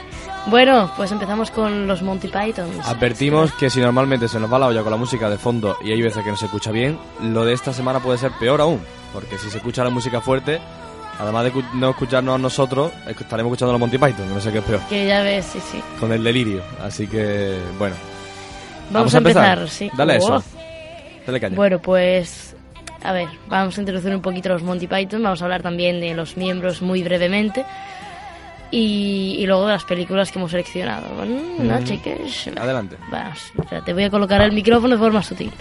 C: Bueno, pues empezamos con los Monty Pythons.
A: Advertimos que si normalmente se nos va la olla con la música de fondo y hay veces que no se escucha bien, lo de esta semana puede ser peor aún, porque si se escucha la música fuerte, además de no escucharnos a nosotros, es- estaremos escuchando a los Monty Python, no sé qué es peor,
C: Que ya ves, sí, sí.
A: con el delirio. Así que, bueno.
C: Vamos, a empezar, sí.
A: Dale eso. Dale caña.
C: Bueno, pues a ver, vamos a introducir un poquito a los Monty Python, vamos a hablar también de los miembros muy brevemente y, y luego de las películas que hemos seleccionado. Mm, ¿No,
A: Mm.
C: chiques?
A: Adelante.
C: Vamos, te voy a colocar el micrófono de forma sutil.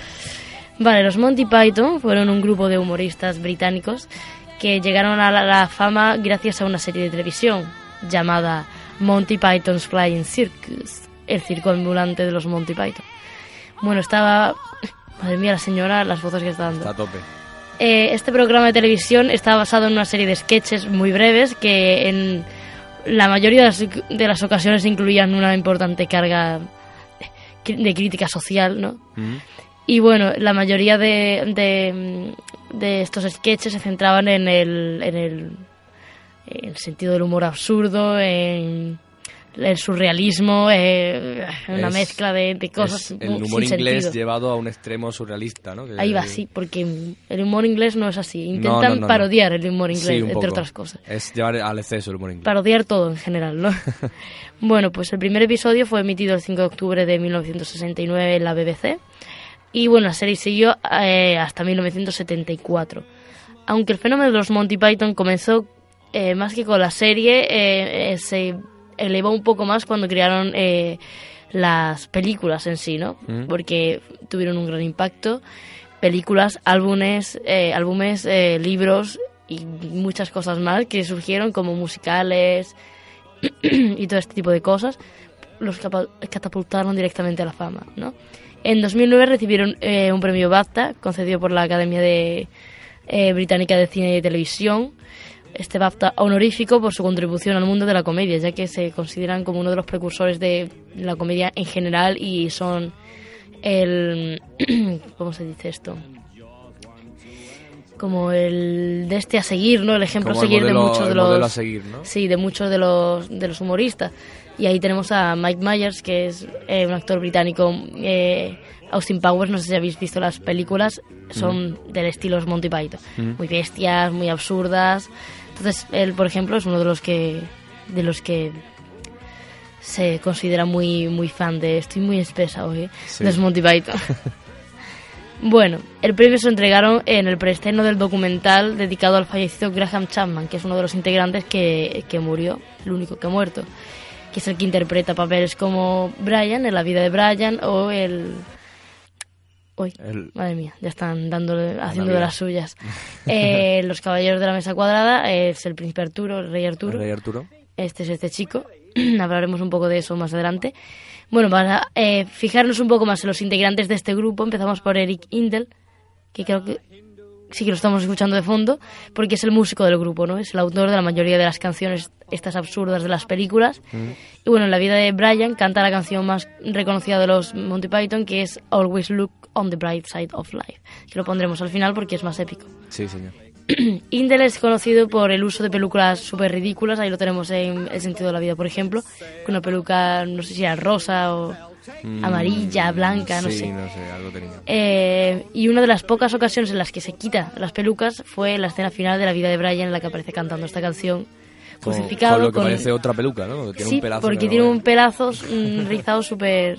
C: Vale, los Monty Python fueron un grupo de humoristas británicos que llegaron a la, fama gracias a una serie de televisión llamada Monty Python's Flying Circus, el circo ambulante de los Monty Python. Bueno, estaba... Madre mía, la señora, las voces que está dando.
A: Está a tope.
C: Eh, este programa de televisión está basado en una serie de sketches muy breves que en la mayoría de las, de las ocasiones incluían una importante carga de, crítica social, ¿no?
A: Mm.
C: Y bueno, la mayoría de, de, de estos sketches se centraban en el, en el, en el sentido del humor absurdo, en el surrealismo, eh, una
A: Es-
C: mezcla de, de cosas.
A: el humor
C: sin
A: inglés
C: sentido.
A: llevado a un extremo surrealista, ¿no? Que-
C: Ahí va, sí, porque el humor inglés no es así. Intentan
A: no, no, no.
C: parodiar el humor inglés,
A: Sí,
C: entre
A: poco.
C: otras cosas.
A: Es llevar al exceso el humor inglés.
C: Parodiar todo en general, ¿no? bueno, pues el primer episodio fue emitido el 5 de octubre de 1969 en la BBC. Y bueno, la serie siguió eh, hasta 1974. Aunque el fenómeno de los Monty Python comenzó eh, más que con la serie, eh, eh, se elevó un poco más cuando crearon las películas en sí, ¿no?
J: Mm.
C: Porque tuvieron un gran impacto. Películas, álbumes, eh, álbumes libros y muchas cosas más que surgieron como musicales y todo este tipo de cosas los catapultaron directamente a la fama, ¿no? En 2009 recibieron eh, un premio BAFTA concedido por la Academia de, eh, Británica de Cine y Televisión. Este BAFTA honorífico por su contribución al mundo de la comedia, ya que se consideran como uno de los precursores de la comedia en general y son el... ¿Cómo se dice esto? Como el de este a seguir, ¿no? El ejemplo
A: Como
C: a seguir
A: modelo-
C: de muchos de los...
A: modelo a seguir, ¿no?
C: Sí, de muchos de los, de los humoristas. Y ahí tenemos a Mike Myers, que es eh, un actor británico. eh, Austin Powers, no sé si habéis visto las películas, son del estilo Monty Python.
J: Mm.
C: Muy bestias, muy absurdas. Entonces, él, por ejemplo, es uno de los que de los que se considera muy muy fan de estoy muy espesa hoy ¿eh?
J: Sí.
C: de Monty Python bueno el premio se entregaron en el preestreno del documental dedicado al fallecido Graham Chapman que es uno de los integrantes que, que murió el único que ha muerto que es el que interpreta papeles como Brian en la vida de Brian o el Uy,
A: El-
C: madre mía, ya están dándole, haciendo de las suyas. Eh, los caballeros de la mesa cuadrada es el príncipe Arturo, el rey Arturo.
A: El rey Arturo.
C: Este es este chico. Hablaremos un poco de eso más adelante. Bueno, para eh, fijarnos un poco más en los integrantes de este grupo, empezamos por Eric Indel, que creo que sí que lo estamos escuchando de fondo, porque es el músico del grupo, ¿no? Es el autor de la mayoría de las canciones estas absurdas de las películas. Y bueno, en la vida de Brian canta la canción más reconocida de los Monty Python, que es Always Look on the Bright Side of Life, que lo pondremos al final porque es más épico.
A: Sí, señor.
C: Indel es conocido por el uso de pelucas súper ridículas, ahí lo tenemos en El sentido de la vida, por ejemplo, con una peluca, no sé si era rosa o
A: Mm,
C: amarilla, blanca, no
A: sí,
C: sé.
A: no sé, algo tenía.
C: Eh, y una de las pocas ocasiones en las que se quita las pelucas fue la escena final de la vida de Brian en la que aparece cantando esta canción
A: Con,
C: crucificado
A: con lo que
C: con-
A: parece otra peluca, ¿no? Tiene
C: sí,
A: un pelazo
C: porque
A: que
C: tiene
A: no-
C: un pelazo mm, rizado súper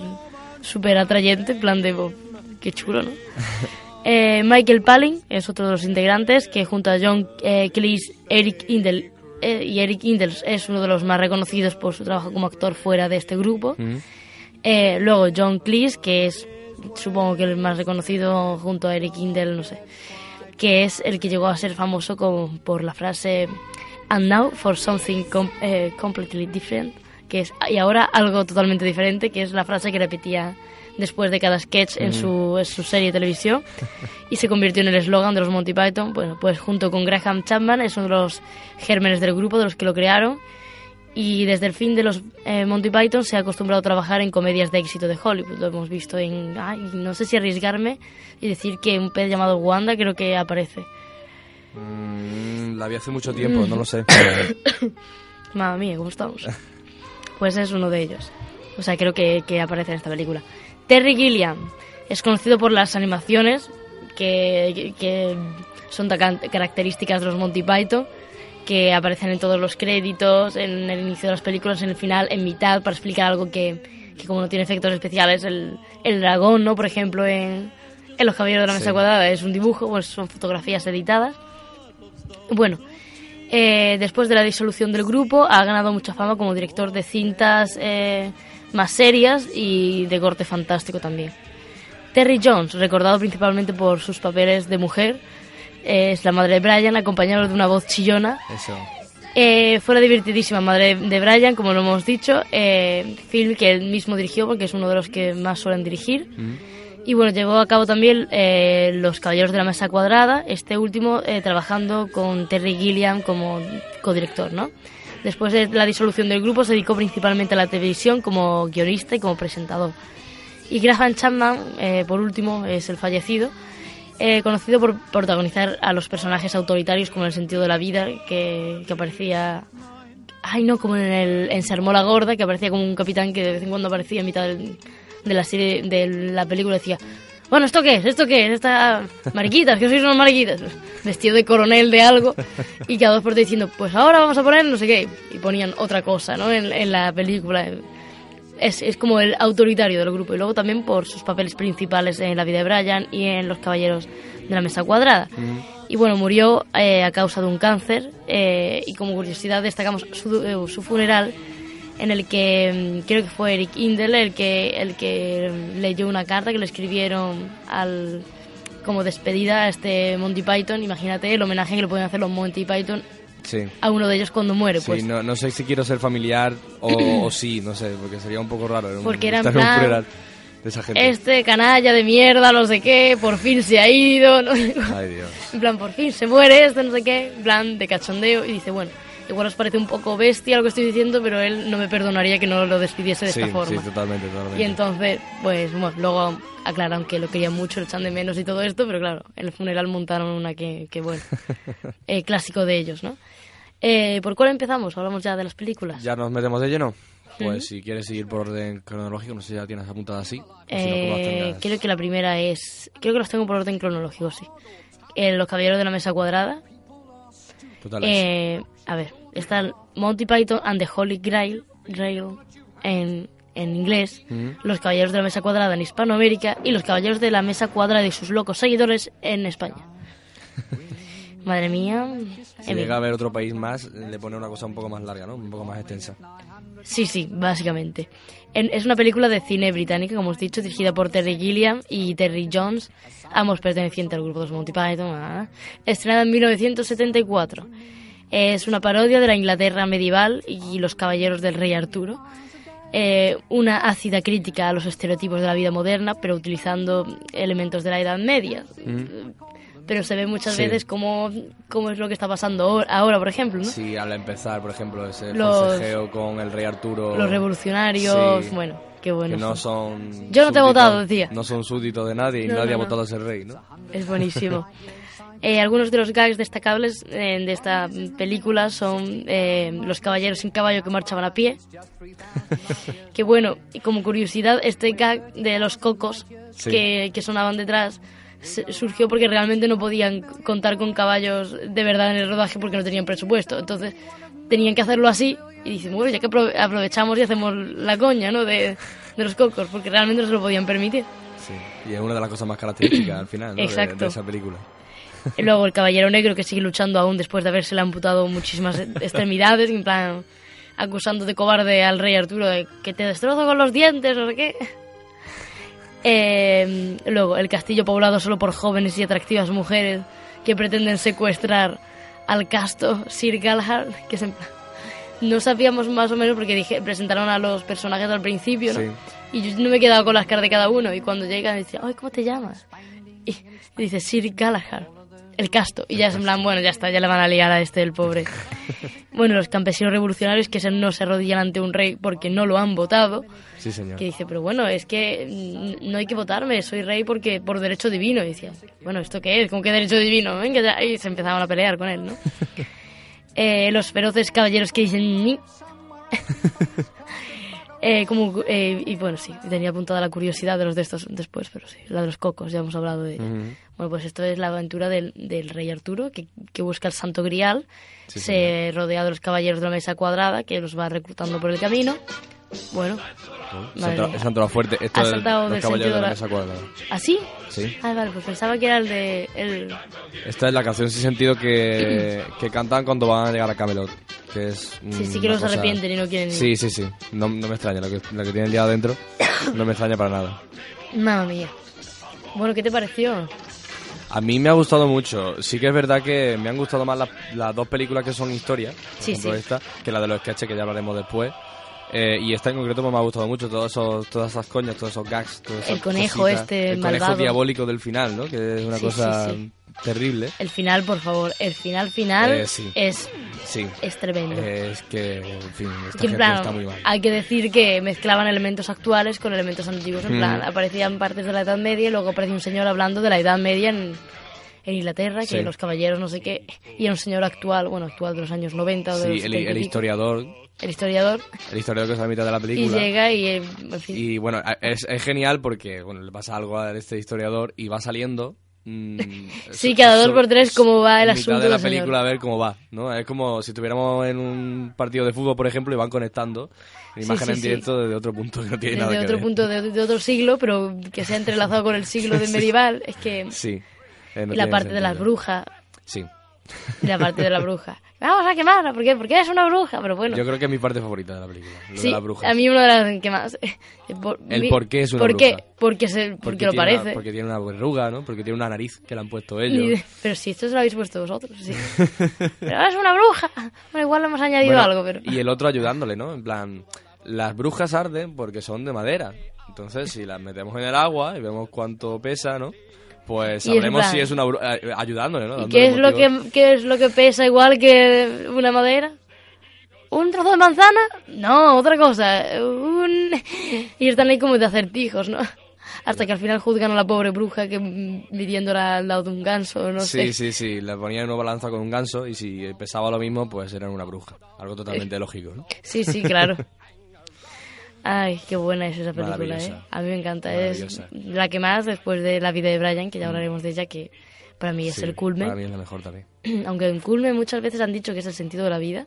C: súper atrayente, en plan de, oh, qué chulo, ¿no? Eh, Michael Palin es otro de los integrantes que junto a John eh, Cleese, Eric Indel eh, y Eric Indel es uno de los más reconocidos por su trabajo como actor fuera de este grupo.
A: Mm.
C: Eh, luego John Cleese, que es supongo que el más reconocido junto a Eric Indel, no sé, que es el que llegó a ser famoso como por la frase And now for something com- eh, completely different, que es y ahora algo totalmente diferente, que es la frase que repetía después de cada sketch en,
J: Mm.
C: su, en su serie de televisión y se convirtió en el eslogan de los Monty Python. Bueno, pues junto con Graham Chapman es uno de los gérmenes del grupo, de los que lo crearon. Y desde el fin de los eh, Monty Python se ha acostumbrado a trabajar en comedias de éxito de Hollywood. Lo hemos visto en. ay, no sé si arriesgarme y decir que un pez llamado Wanda creo que aparece.
A: Mm, la vi hace mucho tiempo, no lo sé.
C: Madre mía, ¿cómo estamos? Pues es uno de ellos. O sea, creo que, que aparece en esta película. Terry Gilliam es conocido por las animaciones que, que- son características de los Monty Python, que aparecen en todos los créditos, en el inicio de las películas, en el final, en mitad, para explicar algo que, que como no tiene efectos especiales, el, el dragón, ¿no? Por ejemplo, en, en Los Caballeros de la Mesa
J: Sí.
C: Cuadrada es un dibujo, pues son fotografías editadas. Bueno, eh, después de la disolución del grupo, ha ganado mucha fama como director de cintas eh, más serias y de corte fantástico también. Terry Jones, recordado principalmente por sus papeles de mujer, eh, es la madre de Brian, acompañado de una voz chillona.
A: Eso.
C: Eh, fue la divertidísima madre de Brian, como lo hemos dicho, eh, film que él mismo dirigió porque es uno de los que más suelen dirigir. Y bueno, llevó a cabo también eh, Los Caballeros de la Mesa Cuadrada, este último eh, trabajando con Terry Gilliam como codirector, ¿no? Después de la disolución del grupo se dedicó principalmente a la televisión como guionista y como presentador. Y Graham Chapman, por último, es el fallecido, eh, conocido por protagonizar a los personajes autoritarios como en el sentido de la vida que, que aparecía Ay, no, como en, el, en Se armó la gorda, que aparecía como un capitán que de vez en cuando aparecía en mitad de la serie, de la película, decía, bueno, ¿esto qué es? ¿Esto qué es? Esta mariquitas, que sois unos mariquitas. Vestido de coronel de algo y cada dos por diciendo, pues ahora vamos a poner no sé qué. Y ponían otra cosa, ¿no? En, en la película. Es, es como el autoritario del grupo. Y luego también por sus papeles principales en La vida de Brian y en Los Caballeros de la Mesa Cuadrada. Y bueno, murió eh, a causa de un cáncer. eh, y como curiosidad destacamos su, eh, su funeral, en el que mm, creo que fue Eric Indel el que, el que leyó una carta que le escribieron al como despedida a este Monty Python. Imagínate el homenaje que le pueden hacer los Monty Python
A: Sí.
C: a uno de ellos cuando muere.
A: Sí,
C: pues
A: no, no sé si quiero ser familiar o, o sí, no sé, porque sería un poco raro. un-
C: Porque era en plan,
A: funeral de esa gente.
C: este canalla de mierda, no sé qué, por fin se ha ido. ¿no?
A: Ay, Dios.
C: En plan, por fin se muere este, no sé qué, en plan de cachondeo. Y dice, bueno, igual os parece un poco bestia lo que estoy diciendo, pero él no me perdonaría que no lo despidiese de
A: Sí,
C: esta forma.
A: sí, totalmente, totalmente.
C: Y entonces, pues bueno, luego aclaran que lo querían mucho, lo echan de menos y todo esto, pero claro, en el funeral montaron una que, que bueno, eh, clásico de ellos, ¿no? Eh, ¿Por cuál empezamos? Hablamos ya de las películas.
A: ¿Ya nos metemos de lleno? Pues si quieres seguir por orden cronológico, no sé si ya tienes apuntada así.
C: Eh, creo que la primera es. Creo que las tengo por orden cronológico, sí. Eh, Los Caballeros de la Mesa Cuadrada.
A: Totales.
C: Eh, a ver, está Monty Python and the Holy Grail, Grail en, en inglés. Los Caballeros de la Mesa Cuadrada en Hispanoamérica. Y Los Caballeros de la Mesa Cuadrada y sus locos seguidores en España. Madre mía.
A: Si llega a haber otro país más, le pone una cosa un poco más larga, ¿no? Un poco más extensa.
C: Sí, sí, básicamente. En- es una película de cine británica, como os he dicho, dirigida por Terry Gilliam y Terry Jones, ambos pertenecientes al grupo de los Monty Python, ah, estrenada en 1974. Es una parodia de la Inglaterra medieval y los caballeros del rey Arturo. Eh, una ácida crítica a los estereotipos de la vida moderna, pero utilizando elementos de la Edad Media. Pero se ve muchas
A: Sí.
C: veces cómo, cómo es lo que está pasando ahora, por ejemplo, ¿no?
A: Sí, al empezar, por ejemplo, ese
C: Los-
A: con el rey Arturo.
C: Los revolucionarios,
A: Sí.
C: bueno, qué bueno.
A: Que no son.
C: Yo no te he votado, decía.
A: No son súbditos de nadie y
C: No,
A: nadie
C: no,
A: ha votado a ser rey, ¿no?
C: Es buenísimo. Eh, algunos de los gags destacables eh, de esta película son eh, los caballeros sin caballo que marchaban a pie. que bueno, y como curiosidad, este gag de los cocos
A: Sí.
C: que, que sonaban detrás surgió porque realmente no podían contar con caballos de verdad en el rodaje porque no tenían presupuesto. Entonces tenían que hacerlo así y dicen, bueno, ya que aprove- aprovechamos y hacemos la coña ¿no? de, de los cocos porque realmente no se lo podían permitir.
A: Sí. Y es una de las cosas más características al final,
C: Exacto.
A: De, esa película.
C: Y luego el caballero negro que sigue luchando aún después de haberse amputado muchísimas extremidades, en plan acusando de cobarde al rey Arturo de que te destrozo con los dientes, sé qué. Eh, luego, el castillo poblado solo por jóvenes y atractivas mujeres que pretenden secuestrar al casto Sir Galahad, que plan- no sabíamos más o menos porque dije, presentaron a los personajes al principio, ¿no?
A: Sí.
C: Y yo no me he quedado con las caras de cada uno. Y cuando llegan, dice, ay, ¿cómo te llamas? Y, y dice, Sir Galahad, el casto. Y ya es en plan, bueno, ya está, ya le van a liar a este, el pobre. bueno, los campesinos revolucionarios que no se arrodillan ante un rey porque no lo han votado.
A: Sí, señor.
C: Que dice, pero bueno, es que no hay que votarme, soy rey porque por derecho divino. Y decía, bueno, ¿esto qué es? ¿Cómo que derecho divino? Venga ya. Y se empezaban a pelear con él, ¿no? Eh, los feroces caballeros que dicen ni. Eh, como, eh, y bueno, sí, tenía apuntada la curiosidad de los de estos después, pero sí, la de los cocos, ya hemos hablado de ella. Bueno, pues esto es la aventura del, del rey Arturo, que, que busca el santo grial,
A: Sí,
C: se rodea de los caballeros de la mesa cuadrada, que los va reclutando por el camino. Bueno,
A: Se
C: madre mía.
A: ha entrado fuerte. Esto
C: Ha
A: es
C: saltado
A: los
C: del
A: caballeros
C: sentido
A: de la mesa cuadrada.
C: ¿así?
A: Sí.
C: Ah, vale, pues pensaba que era el de... El...
A: Esta es la canción sin sentido que, que cantan cuando van a llegar a Camelot. Que es
C: Sí, sí que los arrepienten y no quieren ir.
A: Sí, sí, sí. No, no me extraña. Lo que, lo que tiene el día adentro no me extraña para nada.
C: Mamma mía. Bueno, ¿qué te pareció?
A: A mí me ha gustado mucho. Sí que es verdad que me han gustado más las, las dos películas que son historias, por
C: Sí,
A: ejemplo
C: sí.
A: esta, que la de los sketches que ya hablaremos después. Eh, y esta en concreto pues, me ha gustado mucho, todos esos, todas esas coñas, todos esos gags. todas esas
C: El conejo
A: cositas.
C: este
A: El conejo
C: malvado.
A: diabólico del final, ¿no? Que es una
C: Sí,
A: cosa
C: sí, sí.
A: terrible.
C: El final, por favor. El final final
A: Eh, sí.
C: es, es tremendo.
A: Es que, en fin, esta
C: en plan,
A: está muy mal.
C: hay que decir que mezclaban elementos actuales con elementos antiguos. En
A: Mm.
C: plan, aparecían partes de la Edad Media y luego aparecía un señor hablando de la Edad Media en, en Inglaterra, que los caballeros no sé qué, y era un señor actual, bueno, actual de los años 90 o de
A: Sí,
C: los
A: el,
C: 70 y
A: el historiador,
C: el historiador,
A: el historiador que es a la mitad de la
C: y
A: película.
C: llega y, eh, en fin,
A: Y bueno, es, es genial porque bueno, le pasa algo a este historiador y va saliendo. mm,
C: Sí, cada dos por tres cómo va el
A: en mitad
C: asunto
A: de la
C: señor.
A: película a ver cómo va, ¿no? Es como si estuviéramos en un partido de fútbol, por ejemplo, y van conectando
C: Sí,
A: imágenes
C: sí,
A: en directo desde otro punto que no tiene nada
C: desde
A: que
C: otro
A: ver.
C: punto, de, de otro siglo, pero que se ha entrelazado con el siglo medieval, es que...
A: Sí. eh, no
C: y la parte de las
A: sentido.
C: brujas,
A: Sí.
C: Y la parte de la bruja. Vamos a quemarla, ¿por qué? Porque es una bruja, pero bueno.
A: Yo creo que es mi parte favorita de la película, lo
C: Sí,
A: de las brujas.
C: a mí una de las que más... Por,
A: El
C: mi-
A: por qué es una
C: ¿por qué?
A: bruja.
C: Porque, se, porque, lo parece.
A: Una, porque tiene una verruga, ¿no? Porque tiene una nariz que le han puesto ellos.
C: Pero si esto se lo habéis puesto vosotros, sí. pero es una bruja. Bueno, igual le hemos añadido
A: Bueno,
C: algo, pero...
A: Y el otro ayudándole, ¿no? En plan, las brujas arden porque son de madera. Entonces, si las metemos en el agua y vemos cuánto pesa, ¿no? Pues
C: Y
A: sabremos si es una bruja... ayudándole, ¿no?
C: ¿Y qué es, lo que, qué es lo que pesa igual que una madera? ¿Un trozo de manzana? No, otra cosa. Un... Y están ahí como de acertijos, ¿no? Hasta que al final juzgan a la pobre bruja que mm, midiéndola al lado de un ganso, no
A: Sí,
C: sé.
A: sí, sí. Le ponían una balanza con un ganso y si pesaba lo mismo, pues eran una bruja. Algo totalmente lógico, ¿no?
C: Sí, sí, claro. Ay, qué buena es esa película, ¿eh? A mí me encanta. Es la que más después de La vida de Brian, que ya hablaremos de ella, que para mí es
A: Sí,
C: el.
A: Para mí es la mejor también.
C: Aunque en culmen muchas veces han dicho que es el sentido de la vida,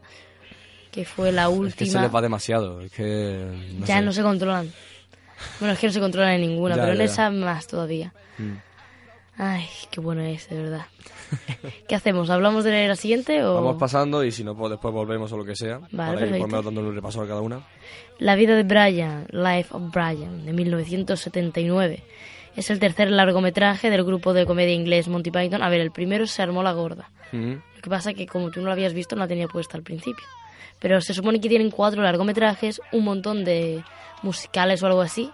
C: que fue la última.
A: Es que se les va demasiado. Es que... No
C: ya
A: sé.
C: no se controlan. Bueno, es que no se controlan en ninguna,
A: Ya,
C: pero en esa más todavía.
A: Mm.
C: Ay, qué bueno es, de verdad. ¿Qué hacemos? ¿Hablamos de la siguiente o...?
A: Vamos pasando y si no, pues después volvemos o lo que sea. para ir por
C: perfecto.
A: menos dándole un repaso a cada una.
C: La vida de Brian, Life of Brian, de 1979. Es el tercer largometraje del grupo de comedia inglés Monty Python. A ver, el primero se armó la gorda.
A: Mm.
C: Lo que pasa que como tú no lo habías visto, no la tenía puesta al principio. Pero se supone que tienen cuatro largometrajes, un montón de musicales o algo así,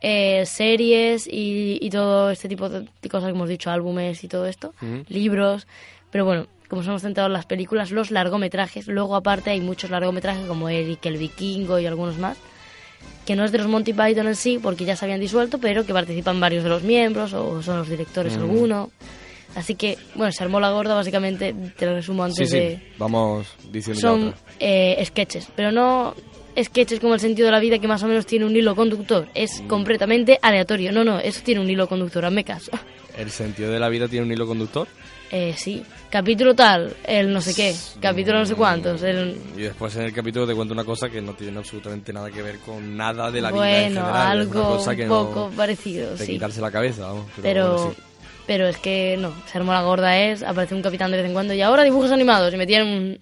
C: eh, series y, y todo este tipo de cosas que hemos dicho, álbumes y todo esto, libros. Pero bueno, como nos hemos centrado en las películas, los largometrajes, luego aparte hay muchos largometrajes como Eric el Vikingo y algunos más, que no es de los Monty Python en sí, porque ya se habían disuelto, pero que participan varios de los miembros o son los directores
A: Mm.
C: alguno. Así que, bueno, se armó la gorda, básicamente, te lo resumo
A: Sí,
C: antes
A: sí.
C: de...
A: Vamos diciendo
C: Son eh, sketches, pero no sketches como el sentido de la vida que más o menos tiene un hilo conductor. Es
A: Mm.
C: completamente aleatorio. No, no, eso tiene un hilo conductor, hazme caso.
A: ¿El sentido de la vida tiene un hilo conductor?
C: Eh, sí, capítulo tal, el no sé qué, capítulo no sé cuántos, el...
A: Y después en el capítulo te cuento una cosa que no tiene absolutamente nada que ver con nada de la vida en
C: Bueno,
A: general. Es una
C: algo
A: cosa que
C: un
A: no-
C: poco parecido,
A: de
C: sí.
A: quitarse la cabeza, vamos. Pero,
C: Pero,
A: bueno, sí.
C: pero es que no, se armó la gorda es, aparece un capitán de vez en cuando y ahora dibujos animados y metían un,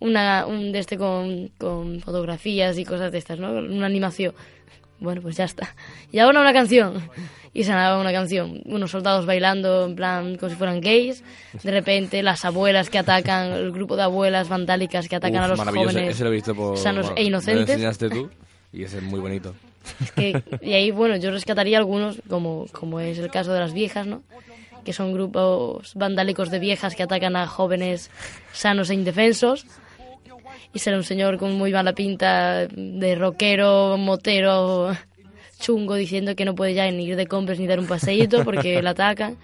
C: una, un de este con, con fotografías y cosas de estas, ¿no? Una animación. Bueno, pues ya está. Y ahora una canción. Y se sonaba una canción. Unos soldados bailando en plan como si fueran gays. De repente las abuelas que atacan, el grupo de abuelas vandálicas que atacan
A: Uf,
C: a los jóvenes
A: Ese lo he visto por...
C: sanos
A: bueno,
C: e
A: Me lo
C: inocentes.
A: enseñaste tú y ese es muy bonito.
C: que- y ahí, bueno, yo rescataría algunos, como, como es el caso de las viejas, ¿no? Que son grupos vandálicos de viejas que atacan a jóvenes sanos e indefensos. Y será un señor con muy mala pinta de rockero, motero, chungo, diciendo que no puede ya ni ir de compras ni dar un paseíto porque le atacan.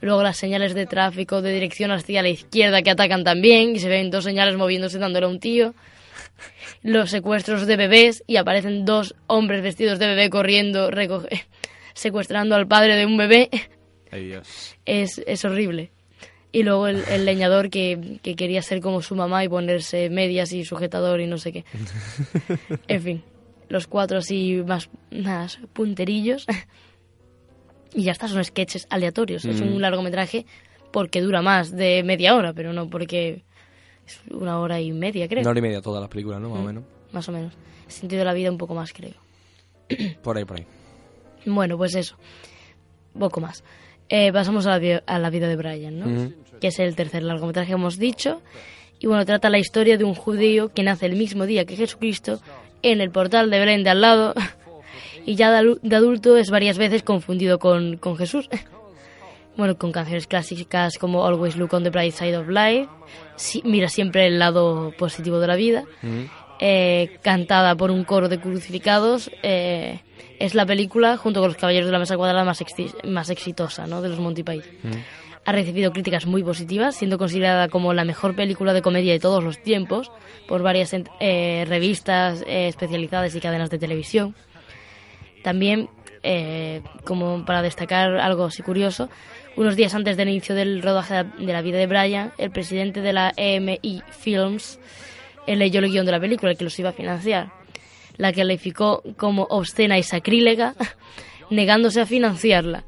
C: Luego las señales de tráfico de dirección hacia la izquierda que atacan también y se ven dos señales moviéndose dándole a un tío los secuestros de bebés y aparecen dos hombres vestidos de bebé corriendo, recoge- secuestrando al padre de un bebé.
A: Ay, Dios.
C: Es, es horrible. Y luego el, el leñador que, que quería ser como su mamá y ponerse medias y sujetador y no sé qué. En fin, los cuatro así más, más punterillos. Y ya está, son sketches aleatorios. Es
A: Mm.
C: un largometraje porque dura más de media hora, pero no porque es una hora y media, creo.
A: Una hora y media todas las películas, ¿no? Más o
C: Mm.
A: menos.
C: Más o menos. El sentido de la vida un poco más, creo.
A: Por ahí, por ahí.
C: Bueno, pues eso. Poco más. Eh, pasamos a la, vi- a la vida de Brian, ¿no? Que es el tercer largometraje que hemos dicho. Y bueno, trata la historia de un judío que nace el mismo día que Jesucristo en el portal de Belén de al lado. Y ya de adulto es varias veces confundido con, con Jesús. Bueno, con canciones clásicas como Always Look on the Bright Side of Life. Mira siempre el lado positivo de la vida eh, cantada por un coro de crucificados, eh, es la película, junto con Los Caballeros de la Mesa Cuadrada, más, más exitosa ¿no? de los Monty Python. ha recibido críticas muy positivas, siendo considerada como la mejor película de comedia de todos los tiempos por varias eh, revistas eh, especializadas y cadenas de televisión. También, como para destacar algo así curioso, unos días antes del inicio del rodaje de la vida de Brian, el presidente de la EMI Films eh, leyó el guion de la película, el que los iba a financiar. La calificó como obscena y sacrílega, negándose a financiarla.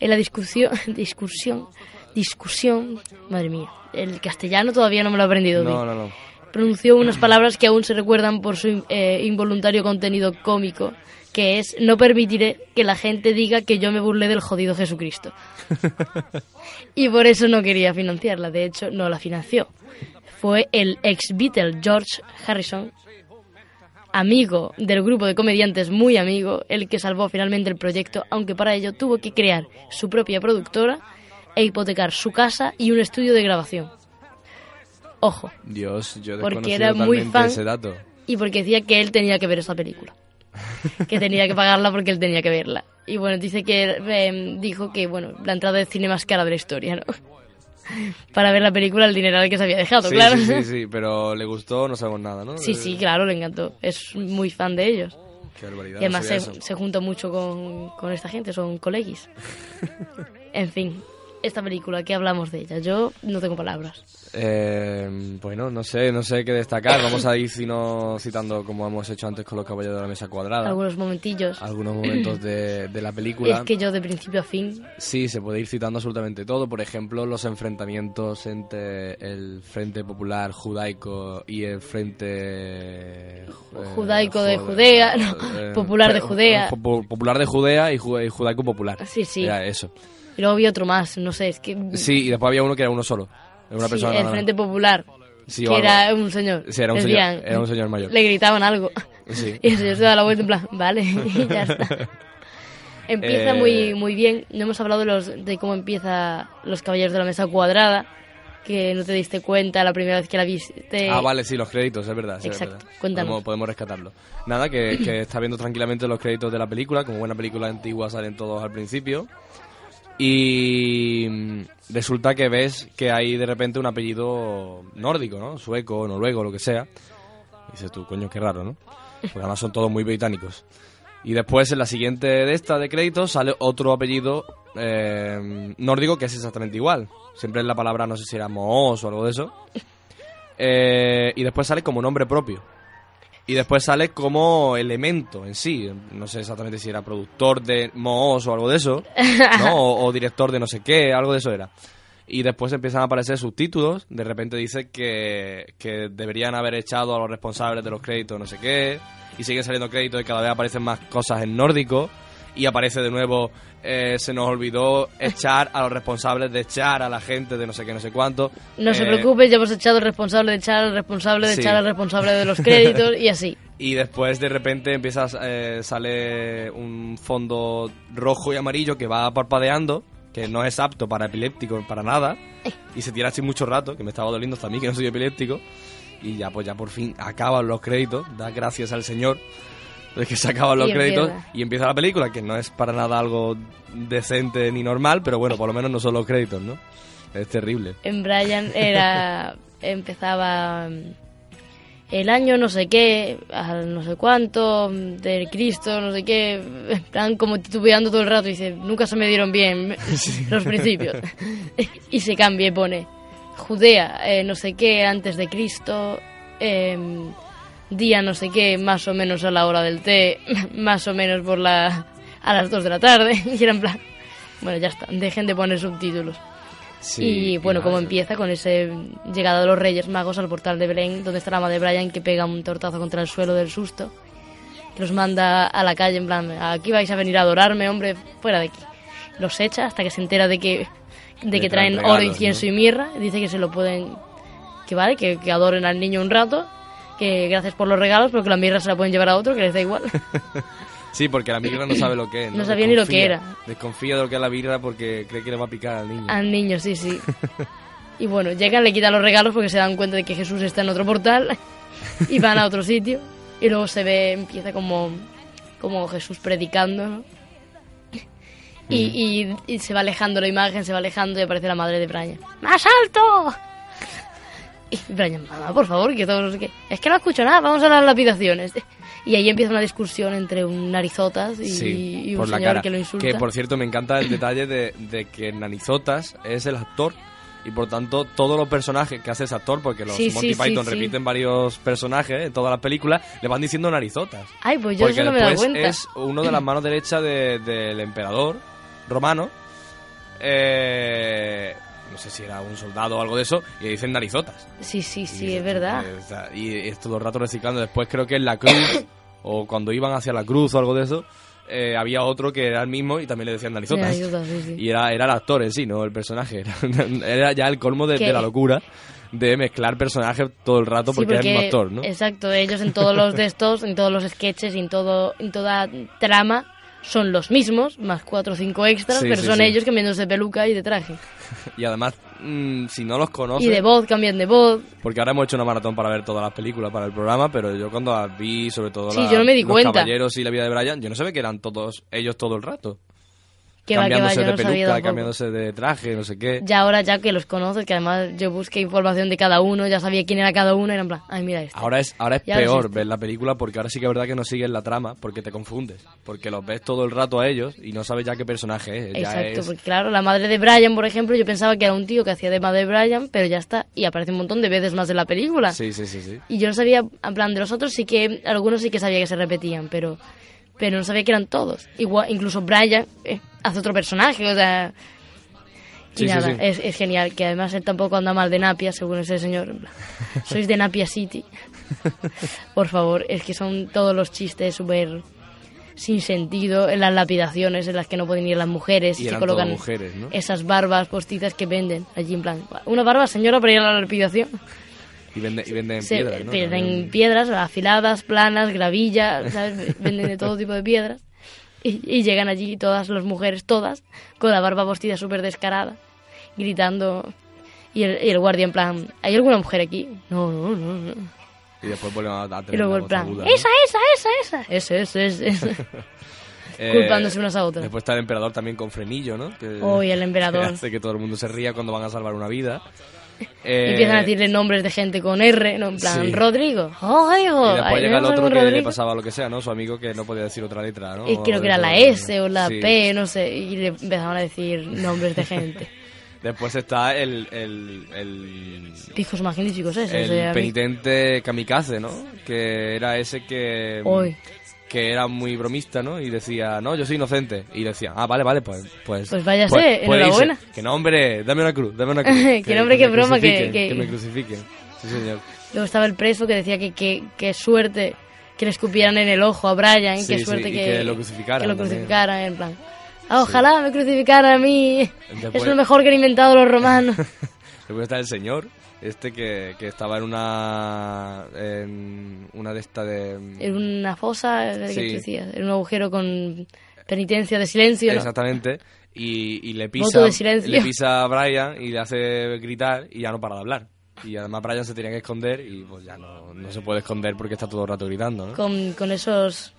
C: En la discusión, discusión, discusión, madre mía, el castellano todavía no me lo he aprendido bien
A: No, no, no.
C: pronunció unas palabras que aún se recuerdan por su eh, involuntario contenido cómico, que es no permitiré que la gente diga que yo me burlé del jodido Jesucristo. y por eso no quería financiarla, de hecho no la financió. Fue el ex Beatle George Harrison, amigo del grupo de comediantes muy amigo, el que salvó finalmente el proyecto, aunque para ello tuvo que crear su propia productora e hipotecar su casa y un estudio de grabación. Ojo,
A: Dios, yo
C: Porque era muy fan.
A: ese dato.
C: y porque decía que él tenía que ver esa película. que tenía que pagarla porque él tenía que verla. Y bueno, dice que eh, dijo que bueno, la entrada de cine más cara de la historia, ¿no? Para ver la película el dineral que se había dejado,
A: Sí,
C: claro.
A: sí, sí, sí, pero le gustó, no sabemos nada, ¿no?
C: Sí, sí, claro, le encantó. Es muy fan de ellos.
A: Qué barbaridad.
C: Y además
A: no
C: se, se junta mucho con, con esta gente, son colegis. en fin, esta película, ¿qué hablamos de ella? Yo no tengo palabras.
A: Eh, bueno, no sé, no sé qué destacar. Vamos a ir sino, citando, como hemos hecho antes con los caballeros de la mesa cuadrada,
C: Algunos momentillos.
A: algunos momentos de, de la película.
C: Es que yo de principio a fin
A: Sí, se puede ir citando absolutamente todo. Por ejemplo, los enfrentamientos entre el Frente Popular Judaico y el Frente... eh,
C: Judaico de Judea, no,
A: eh,
C: Popular de
A: pe-
C: Judea.
A: po- Popular de Judea y, ju- y Judaico Popular.
C: Sí, sí.
A: Era eso.
C: Y luego vi otro más, no sé, es que...
A: Sí, y después había uno que era uno solo. Era una
C: Sí,
A: persona
C: el. Frente Popular,
A: Sí,
C: que era un señor.
A: Sí, era un señor- era un señor mayor.
C: Le gritaban algo.
A: Sí.
C: Y el señor se da la vuelta en plan, vale, y ya está. Empieza
A: Eh,
C: muy muy bien. No hemos hablado de, los, de cómo empieza Los Caballeros de la Mesa Cuadrada, que no te diste cuenta la primera vez que la viste.
A: Ah, vale, sí, los créditos, es verdad. sí, es
C: Exacto,
A: verdad.
C: cuéntanos.
A: Podemos, podemos rescatarlo. Nada, que, que está viendo tranquilamente los créditos de la película. Como buena película antigua salen todos al principio. Y mm, resulta que ves que hay de repente un apellido nórdico, ¿no? Sueco, noruego, lo que sea. Y dices tú, coño, qué raro, ¿no? Porque además son todos muy británicos. Y después en la siguiente de esta de créditos sale otro apellido eh, nórdico que es exactamente igual. Siempre es la palabra, no sé si era Moos o algo de eso. Eh, y después sale como nombre propio. Y después sale como elemento en sí. No sé exactamente si era productor de Moos o algo de eso. ¿no? O, o director de no sé qué, algo de eso era. Y después empiezan a aparecer subtítulos. De repente dice que, que deberían haber echado a los responsables de los créditos no sé qué. Y siguen saliendo créditos y cada vez aparecen más cosas en nórdico. Y aparece de nuevo, eh, se nos olvidó echar a los responsables de echar a la gente de no sé qué, no sé cuánto.
C: No se
A: Eh,
C: preocupe, ya hemos echado al responsable de echar al responsable de
A: Sí.
C: echar al responsable de los créditos y así.
A: Y después de repente empiezas, eh, sale un fondo rojo y amarillo que va parpadeando, que no es apto para epiléptico para nada, y se tira así mucho rato, que me estaba doliendo hasta a mí que no soy epiléptico, y ya pues ya por fin acaban los créditos, da gracias al señor que se acaban los
C: Y
A: créditos
C: empieza.
A: y empieza la película, que no es para nada algo decente ni normal, pero bueno, por lo menos no son los créditos, ¿no? Es terrible.
C: En Brian era empezaba mm, el año no sé qué, no sé cuánto, mm, del Cristo, no sé qué, plan como titubeando todo el rato y dice, nunca se me dieron bien los principios. y se cambia y pone Judea, eh, no sé qué, antes de Cristo, em, día no sé qué, más o menos a la hora del té, más o menos por la a las 2 de la tarde, y era en plan, bueno, ya está, dejen de poner subtítulos. y bueno, como empieza con ese llegada de los Reyes Magos al portal de Belén, donde está la madre de Brian que pega un tortazo contra el suelo del susto, que los manda a la calle en plan, aquí vais a venir a adorarme, hombre, fuera de aquí. Los echa hasta que se entera de que, de
A: Le
C: que
A: traen
C: traen oro, incienso
A: ¿no?
C: y mirra, dice que se lo pueden, que vale, que, que adoren al niño un rato, que gracias por los regalos, pero que la mirra se la pueden llevar a otro, que les da igual.
A: Sí, porque la migra no sabe lo que es.
C: No sabía ni lo que era.
A: Desconfía de lo que es la birra porque cree que le va a picar al niño.
C: Al niño, sí, sí. Y bueno, llegan, le quitan los regalos porque se dan cuenta de que Jesús está en otro portal y van a otro sitio. Y luego se ve, empieza como, como Jesús predicando, ¿no? Y, y- y se va alejando la imagen, se va alejando y aparece la madre de Brian. ¡Más alto! Y Brian, mamá, por favor, que todo no sé qué. Es que no escucho nada, vamos a las lapidaciones. Y ahí empieza una discusión entre un narizotas y,
A: Sí,
C: y un
A: por la
C: señor
A: cara.
C: que lo insulta.
A: Que por cierto me encanta el detalle de, de que Nanizotas es el actor y por tanto todos los personajes que hace ese actor, porque los
C: Sí,
A: Monty
C: sí,
A: Python
C: sí.
A: repiten varios personajes en todas las películas, le van diciendo Narizotas.
C: Ay, pues yo
A: porque
C: eso no me
A: después
C: cuenta.
A: es uno de las manos derechas de- del emperador romano. Eh, no sé si era un soldado o algo de eso, y le dicen Narizotas.
C: Sí, sí, sí, es verdad.
A: eh, Y es todo el rato reciclando. Después creo que en la cruz, o cuando iban hacia la cruz o algo de eso, eh, había otro que era el mismo y también le decían narizotas.
C: Sí, sí.
A: Y era, era el actor en sí, no el personaje. Era, ya el colmo de, la locura de mezclar personajes todo el rato
C: Sí,
A: porque, es el mismo actor, ¿no?
C: Exacto, ellos en todos los de estos, en todos los sketches y en, todo, en toda trama son los mismos, más cuatro o cinco extras,
A: Sí,
C: pero
A: sí,
C: son
A: sí.
C: ellos cambiándose de peluca y de traje.
A: Y además, mm, si no los conoces...
C: Y de voz, cambian de voz.
A: Porque ahora hemos hecho una maratón para ver todas las películas para el programa, pero yo cuando las vi, sobre todo la-
C: yo no me di
A: Los
C: cuenta.
A: Caballeros y la vida de Brian, yo no sabía que eran todos ellos todo el rato.
C: Va, va,
A: cambiándose de peluca, cambiándose de traje, no sé qué.
C: Ya ahora, ya que los conoces, que además yo busqué información de cada uno, ya sabía quién era cada uno, y era en plan, ay, mira este.
A: Ahora es, ahora es
C: Y ahora es
A: peor
C: este.
A: ver la película porque ahora sí que es verdad que no sigues la trama porque te confundes. Porque los ves todo el rato a ellos y no sabes ya qué personaje es. ya
C: Exacto,
A: es-
C: porque claro, la madre de Brian, por ejemplo, yo pensaba que era un tío que hacía de madre de Brian, pero ya está, y aparece un montón de veces más en la película.
A: Sí, sí, sí, sí.
C: Y yo no sabía, en plan, de los otros sí que, algunos sí que sabía que se repetían, pero, pero no sabía que eran todos. Igual, incluso Brian eh, hace otro personaje, o sea... Y
A: Sí,
C: nada,
A: sí.
C: Es, es genial, que además él tampoco anda mal de Napia, según ese señor. Sois de Napia City. Por favor, es que son todos los chistes súper sin sentido, en las lapidaciones en las que no pueden ir las mujeres
A: Y
C: se colocan
A: mujeres, ¿no?
C: esas barbas postizas que venden allí en plan, una barba señora para ir a la lapidación.
A: Y venden, y venden
C: Se
A: piedras, ¿no?
C: venden piedras afiladas, planas, gravilla, ¿sabes? venden de todo tipo de piedras. Y, y llegan allí todas las mujeres, todas, con la barba postida súper descarada, gritando. Y el, y el guardia en plan, ¿hay alguna mujer aquí? No, no, no, no.
A: Y después vuelven a, tener
C: Y luego en plan,
A: aguda, ¿no?
C: esa, esa, esa, esa. Ese, ese, ese. ese.
A: Eh,
C: culpándose unas a otras.
A: Después está el emperador también con frenillo, ¿no? Que,
C: Oh, y el emperador.
A: que hace que todo el mundo se ría cuando van a salvar una vida. Eh,
C: empiezan a decirle nombres de gente con R, ¿no? En plan,
A: Sí.
C: Rodrigo. ¡Oh, Rodrigo!
A: Y después
C: Ay,
A: llega el
C: ¿no
A: otro que le pasaba lo que sea, ¿no? Su amigo que no podía decir otra letra, ¿no?
C: Y creo que era la. S o la
A: Sí.
C: P, no sé, y le empezaban a decir nombres de gente.
A: Después está el, el, el,
C: Pijos magníficos esos.
A: el
C: eh,
A: penitente kamikaze, ¿no? Que era ese que...
C: Uy.
A: Que era muy bromista, ¿no? Y decía, no, yo soy inocente. Y decía, ah, vale, vale, pues... Pues,
C: Pues váyase,
A: puede
C: enhorabuena.
A: irse. Que no, hombre, dame una cruz, dame una cruz.
C: Que no, hombre, qué
A: me
C: broma, que- que-
A: Que me crucifiquen. Sí, señor.
C: Luego estaba el preso que decía que que, que suerte que le escupieran en el ojo a Brian,
A: Sí,
C: que
A: sí,
C: suerte
A: y
C: que,
A: que lo crucificaran
C: que lo crucificaran, en plan. "Ah, ojalá me crucificaran a mí.
A: Después-
C: Es lo mejor que han inventado los romanos.
A: Después está el señor, este que, que estaba en una... En una de estas de...
C: en una fosa,
A: Sí.
C: decías, en un agujero con penitencia de silencio.
A: Exactamente. Y, y le pisa le pisa a Brian y le hace gritar y ya no para de hablar. Y además Brian se tenía que esconder y pues ya no, no se puede esconder porque está todo el rato gritando, ¿no?
C: con, con esos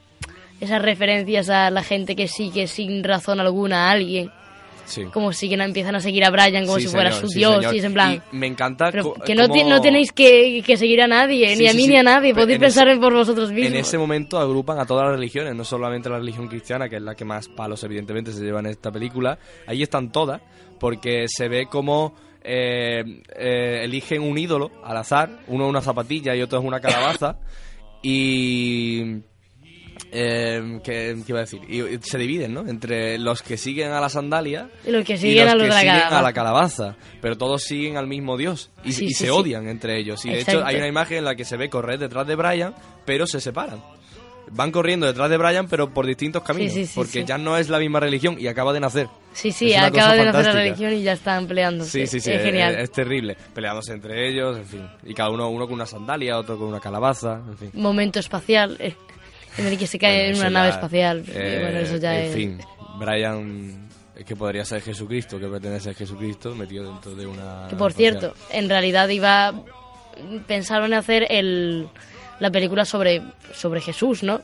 C: esas referencias a la gente que sigue sin razón alguna a alguien.
A: Sí.
C: Como si que no empiezan a seguir a Brian como
A: Sí,
C: si fuera
A: señor,
C: su
A: sí,
C: dios.
A: señor.
C: Y es en plan.
A: Y me encanta
C: pero que no,
A: cómo-
C: no tenéis que, que seguir a nadie, ni a mí ni a nadie. Podéis
A: en
C: pensar
A: ese-
C: en por vosotros mismos.
A: En ese momento agrupan a todas las religiones, no solamente la religión cristiana, que es la que más palos evidentemente se lleva en esta película. Ahí están todas, porque se ve como eh, eh, eligen un ídolo al azar, uno es una zapatilla y otro es una calabaza, y... Eh, ¿qué, qué iba a decir? Y, se dividen, ¿no? Entre los que siguen a la sandalia
C: Y los que siguen
A: los
C: a los
A: que
C: de la
A: siguen
C: calabaza.
A: a la calabaza. Pero todos siguen al mismo dios y,
C: Sí,
A: y
C: sí,
A: se
C: sí.
A: odian entre ellos. Y de hecho hay una imagen en la que se ve correr detrás de Brian, pero se separan. Van corriendo detrás de Brian, pero por distintos caminos. porque ya no es la misma religión y acaba de nacer.
C: Sí, sí, acaba de nacer la religión y ya están peleándose.
A: Sí, sí, sí.
C: Es genial.
A: Es, es terrible. Peleándose entre ellos, en fin. Y cada uno, uno con una sandalia, otro con una calabaza, en fin.
C: Momento espacial eh, en el que se cae
A: Bueno,
C: en una
A: ya,
C: nave espacial.
A: Eh,
C: bueno, eso ya
A: en
C: es.
A: fin, Brian es que podría ser Jesucristo, que pretende ser Jesucristo metido dentro de una...
C: Que por
A: espacial.
C: cierto, en realidad iba. Pensaron en hacer el, la película sobre, sobre Jesús, ¿no?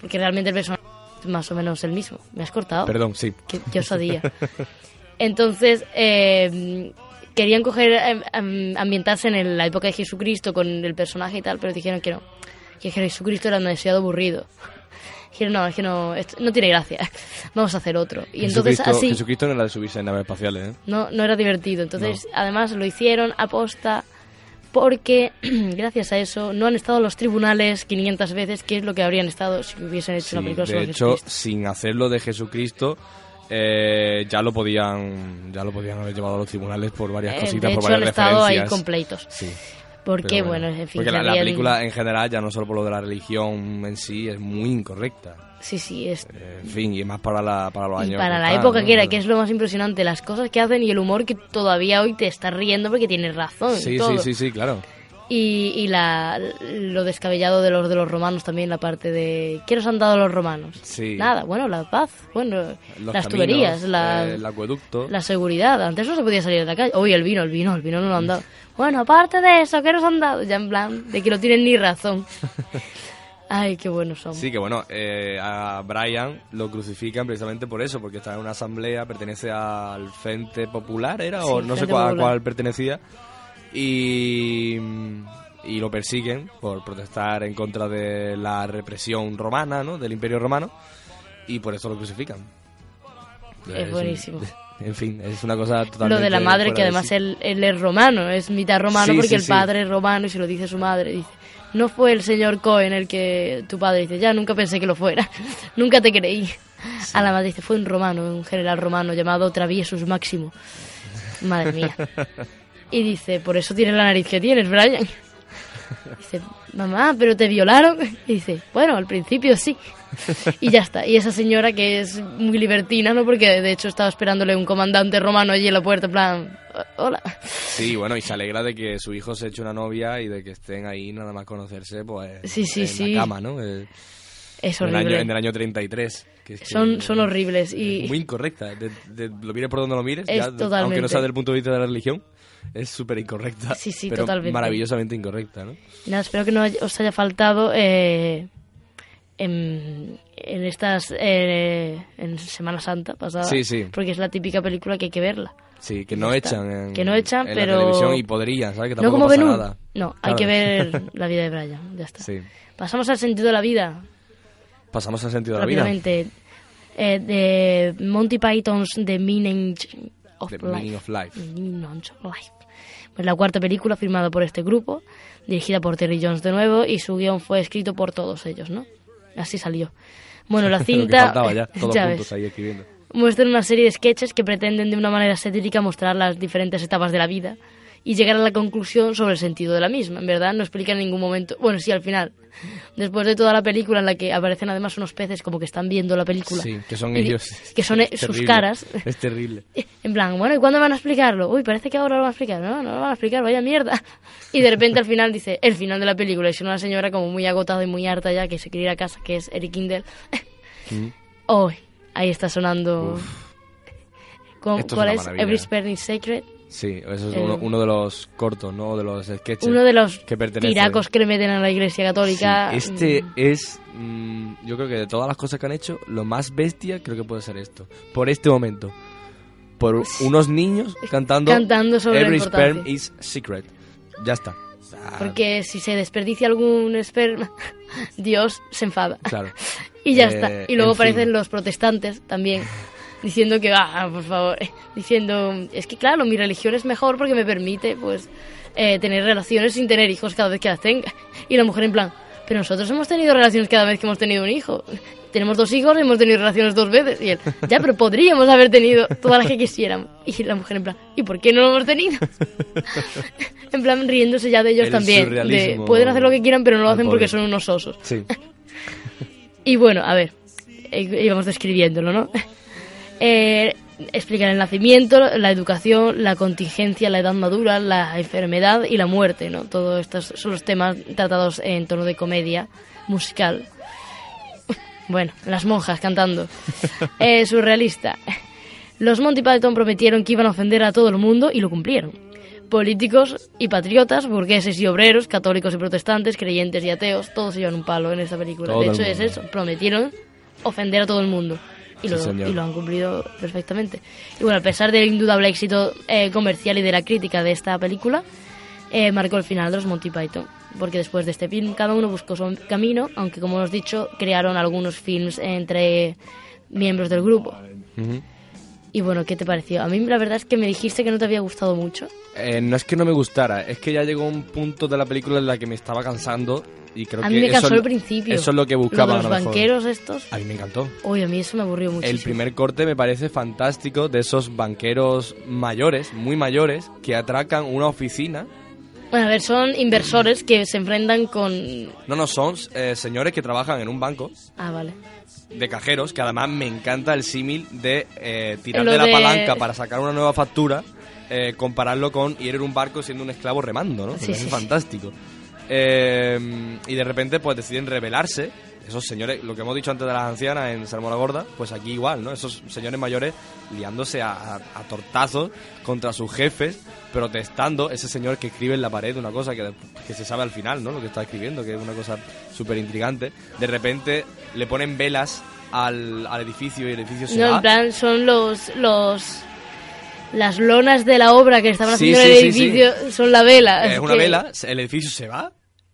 C: Porque realmente el personaje más o menos el mismo. ¿Me has cortado?
A: Perdón, sí.
C: Qué, qué osadía. Entonces, eh, querían coger, eh, am- ambientarse en el- la época de Jesucristo con el personaje y tal, pero dijeron que no. Que Jesucristo era demasiado aburrido. Dijeron, no, es que no, esto no tiene gracia. Vamos a hacer otro. Y entonces así
A: Jesucristo no era de subirse en naves espaciales, ¿eh?
C: no, no era divertido. Entonces, además lo hicieron aposta porque gracias a eso no han estado en los tribunales 500 veces, que es lo que habrían estado si hubiesen hecho
A: Sí,
C: una película
A: de
C: sobre
A: hecho,
C: Jesucristo.
A: sin hacerlo de Jesucristo, eh, ya lo podían ya lo podían haber llevado a los tribunales por varias
C: Eh,
A: cositas,
C: de
A: por
C: hecho, han
A: varias
C: estado ahí con pleitos.
A: Sí.
C: Porque, bueno, en fin.
A: Porque la, película en general, ya no solo por lo de la religión en sí, es muy incorrecta.
C: Sí, sí, es
A: Eh, en fin, y más para, la, para los
C: Y
A: años.
C: para la
A: están,
C: época
A: ¿no?
C: que era, que es lo más impresionante, las cosas que hacen y el humor que todavía hoy te estás riendo porque tienes razón.
A: Sí,
C: todo.
A: sí, sí, sí, claro.
C: Y, y la, lo descabellado de los de los romanos también, la parte de ¿qué nos han dado los romanos?
A: Sí.
C: Nada, bueno, la paz, bueno,
A: Los
C: las
A: caminos,
C: tuberías, la,
A: eh, el acueducto.
C: la seguridad. Antes no se podía salir de la calle. Hoy el vino, el vino, el vino no lo han dado. Bueno, aparte de eso, ¿qué nos han dado? Ya en plan, de que no tienen ni razón. Ay, qué buenos son.
A: Sí, que bueno, eh, a Brian lo crucifican precisamente por eso, porque está en una asamblea, pertenece al Frente Popular, ¿era? o
C: Sí,
A: no sé
C: Frente
A: cuál,
C: Popular.
A: cuál pertenecía. Y, y lo persiguen por protestar en contra de la represión romana, ¿no? Del Imperio Romano. Y por eso lo crucifican.
C: Es buenísimo.
A: en fin, es una cosa totalmente.
C: Lo de la madre, que
A: de
C: además
A: sí.
C: él, él es romano, es mitad romano
A: Sí,
C: porque
A: sí,
C: el padre es romano y se lo dice su madre. Dice, no fue el señor Cohen el que tu padre dice, ya nunca pensé que lo fuera, nunca te creí. A la madre dice, fue un romano, un general romano llamado Traviesus Máximo. Madre mía. Y dice, por eso tienes la nariz que tienes, Brian. Dice, mamá, pero te violaron. Y dice, bueno, al principio sí. Y ya está. Y esa señora que es muy libertina, ¿no? Porque de hecho estaba esperándole un comandante romano allí en la puerta, en plan, hola.
A: Sí, bueno, y se alegra de que su hijo se eche una novia y de que estén ahí nada más conocerse, pues.
C: Sí, sí,
A: en
C: sí.
A: la cama, ¿no? Eh,
C: Es
A: en el, año,
C: horrible.
A: en el año 33. que es que
C: Son, son horribles. Y
A: Muy incorrecta. de- de- lo mires por donde lo mires,
C: Es
A: ya, de- aunque
C: totalmente.
A: no sea del punto de vista de la religión, es súper incorrecta.
C: Sí, sí,
A: pero
C: totalmente.
A: maravillosamente incorrecta, ¿no?
C: nada, espero que no os haya faltado eh, en, en estas. eh, en Semana Santa pasada.
A: Sí, sí.
C: Porque es la típica película que hay que verla.
A: Sí, que no echan en,
C: Que no echan,
A: en
C: pero-
A: la televisión y podrían, ¿sabes? Que
C: No
A: tampoco
C: como
A: pasa
C: Ben Hur.
A: nada.
C: No, hay que ver la vida de Brian. Ya está.
A: Sí.
C: Pasamos al sentido de la vida.
A: Pasamos al sentido de la vida.
C: Eh, de Monty Python's The Meaning of
A: The
C: Life.
A: Meaning of Life.
C: The Meaning of Life. Pues la cuarta película firmada por este grupo, dirigida por Terry Jones de nuevo, y su guion fue escrito por todos ellos, ¿no? Así salió. Bueno, la cinta...
A: ya, todos
C: ya
A: juntos
C: ves.
A: ahí escribiendo.
C: Muestran una serie de sketches que pretenden de una manera satírica mostrar las diferentes etapas de la vida y llegar a la conclusión sobre el sentido de la misma. En verdad, no explican en ningún momento. Bueno, sí, al final. Después de toda la película en la que aparecen además unos peces como que están viendo la película.
A: Sí, que son ellos.
C: Que son sus
A: terrible.
C: caras.
A: Es terrible.
C: En plan, bueno, ¿y cuándo van a explicarlo? Uy, parece que ahora lo van a explicar. No, no lo van a explicar, vaya mierda. Y de repente al final dice, el final de la película. Y es una señora como muy agotada y muy harta ya que se quiere ir a casa, que es Eric Kindle.
A: Mm.
C: Oh, ahí está sonando. ¿Cómo-
A: Esto es
C: ¿Cuál es? Every is Sacred.
A: Sí, eso es
C: Eh,
A: uno, uno de los cortos, ¿no? De los sketches.
C: Uno de los
A: que
C: tiracos que le meten a la iglesia católica.
A: Sí, este
C: Mm,
A: es, mm, yo creo que de todas las cosas que han hecho, lo más bestia creo que puede ser esto. Por este momento. Por unos niños cantando,
C: Cantando sobre
A: Every sperm is secret. Ya está.
C: Porque si se desperdicia algún esperma, Dios se enfada.
A: Claro.
C: Y ya
A: Eh,
C: está. Y luego
A: fin.
C: aparecen los protestantes también diciendo que, ah, por favor, diciendo, es que claro, mi religión es mejor porque me permite, pues, eh, tener relaciones sin tener hijos cada vez que las tenga. Y la mujer en plan, pero nosotros hemos tenido relaciones cada vez que hemos tenido un hijo. Tenemos dos hijos y hemos tenido relaciones dos veces. Y él, ya, pero podríamos haber tenido todas las que quisiéramos. Y la mujer en plan, ¿y por qué no lo hemos tenido? en plan, riéndose ya de ellos
A: El
C: también. De, pueden hacer lo que quieran, pero no lo hacen porque son unos osos.
A: Sí.
C: Y bueno, a ver, eh, íbamos describiéndolo, ¿no? Eh, explican el nacimiento, la educación, la contingencia, la edad madura, la enfermedad y la muerte, ¿no? Todos estos son los temas tratados en tono de comedia musical. Bueno, las monjas cantando. Eh, surrealista. Los Monty Python prometieron que iban a ofender a todo el mundo y lo cumplieron. Políticos y patriotas, burgueses y obreros, católicos y protestantes, creyentes y ateos, todos se llevan un palo en esta película.
A: Todo
C: de hecho, es eso. Prometieron ofender a todo el mundo. Y
A: Sí,
C: lo,
A: señor.
C: y lo han cumplido perfectamente. Y bueno, a pesar del indudable éxito eh, comercial y de la crítica de esta película, eh, marcó el final de los Monty Python. Porque después de este film, cada uno buscó su camino, aunque como hemos dicho, crearon algunos films entre miembros del grupo.
A: Ujú.
C: Y bueno, ¿qué te pareció? A mí la verdad es que me dijiste que no te había gustado mucho.
A: Eh, no es que no me gustara, es que ya llegó un punto de la película en la que me estaba cansando y creo
C: a
A: que
C: mí me
A: eso,
C: cansó al principio.
A: Eso es lo que buscaba.
C: Lo de
A: a
C: los
A: lo mejor.
C: banqueros estos.
A: A mí me encantó.
C: Uy, a mí eso me aburrió muchísimo.
A: El primer corte me parece fantástico de esos banqueros mayores, muy mayores, que atracan una oficina.
C: Bueno, a ver, son inversores que se enfrentan con...
A: No, no, son eh, señores que trabajan en un banco
C: Ah, vale.
A: De cajeros, que además me encanta el símil de eh, tirar
C: Lo
A: de la
C: de-
A: palanca para sacar una nueva factura, eh, compararlo con ir en un barco siendo un esclavo remando, ¿no? Me
C: Sí, sí.
A: fantástico. Eh, y de repente pues deciden rebelarse. Esos señores, lo que hemos dicho antes de las ancianas en Salmona Gorda, pues aquí igual, ¿no? Esos señores mayores liándose a, a- a tortazos contra sus jefes, protestando. Ese señor que escribe en la pared una cosa que, que se sabe al final, ¿no? Lo que está escribiendo, que es una cosa súper intrigante. De repente le ponen velas al, al edificio y el edificio se
C: No,
A: va.
C: en plan, son los... los las lonas de la obra que estaban
A: Sí,
C: haciendo
A: sí,
C: en el
A: sí,
C: edificio son la vela.
A: Es una
C: que-
A: vela, el edificio se va.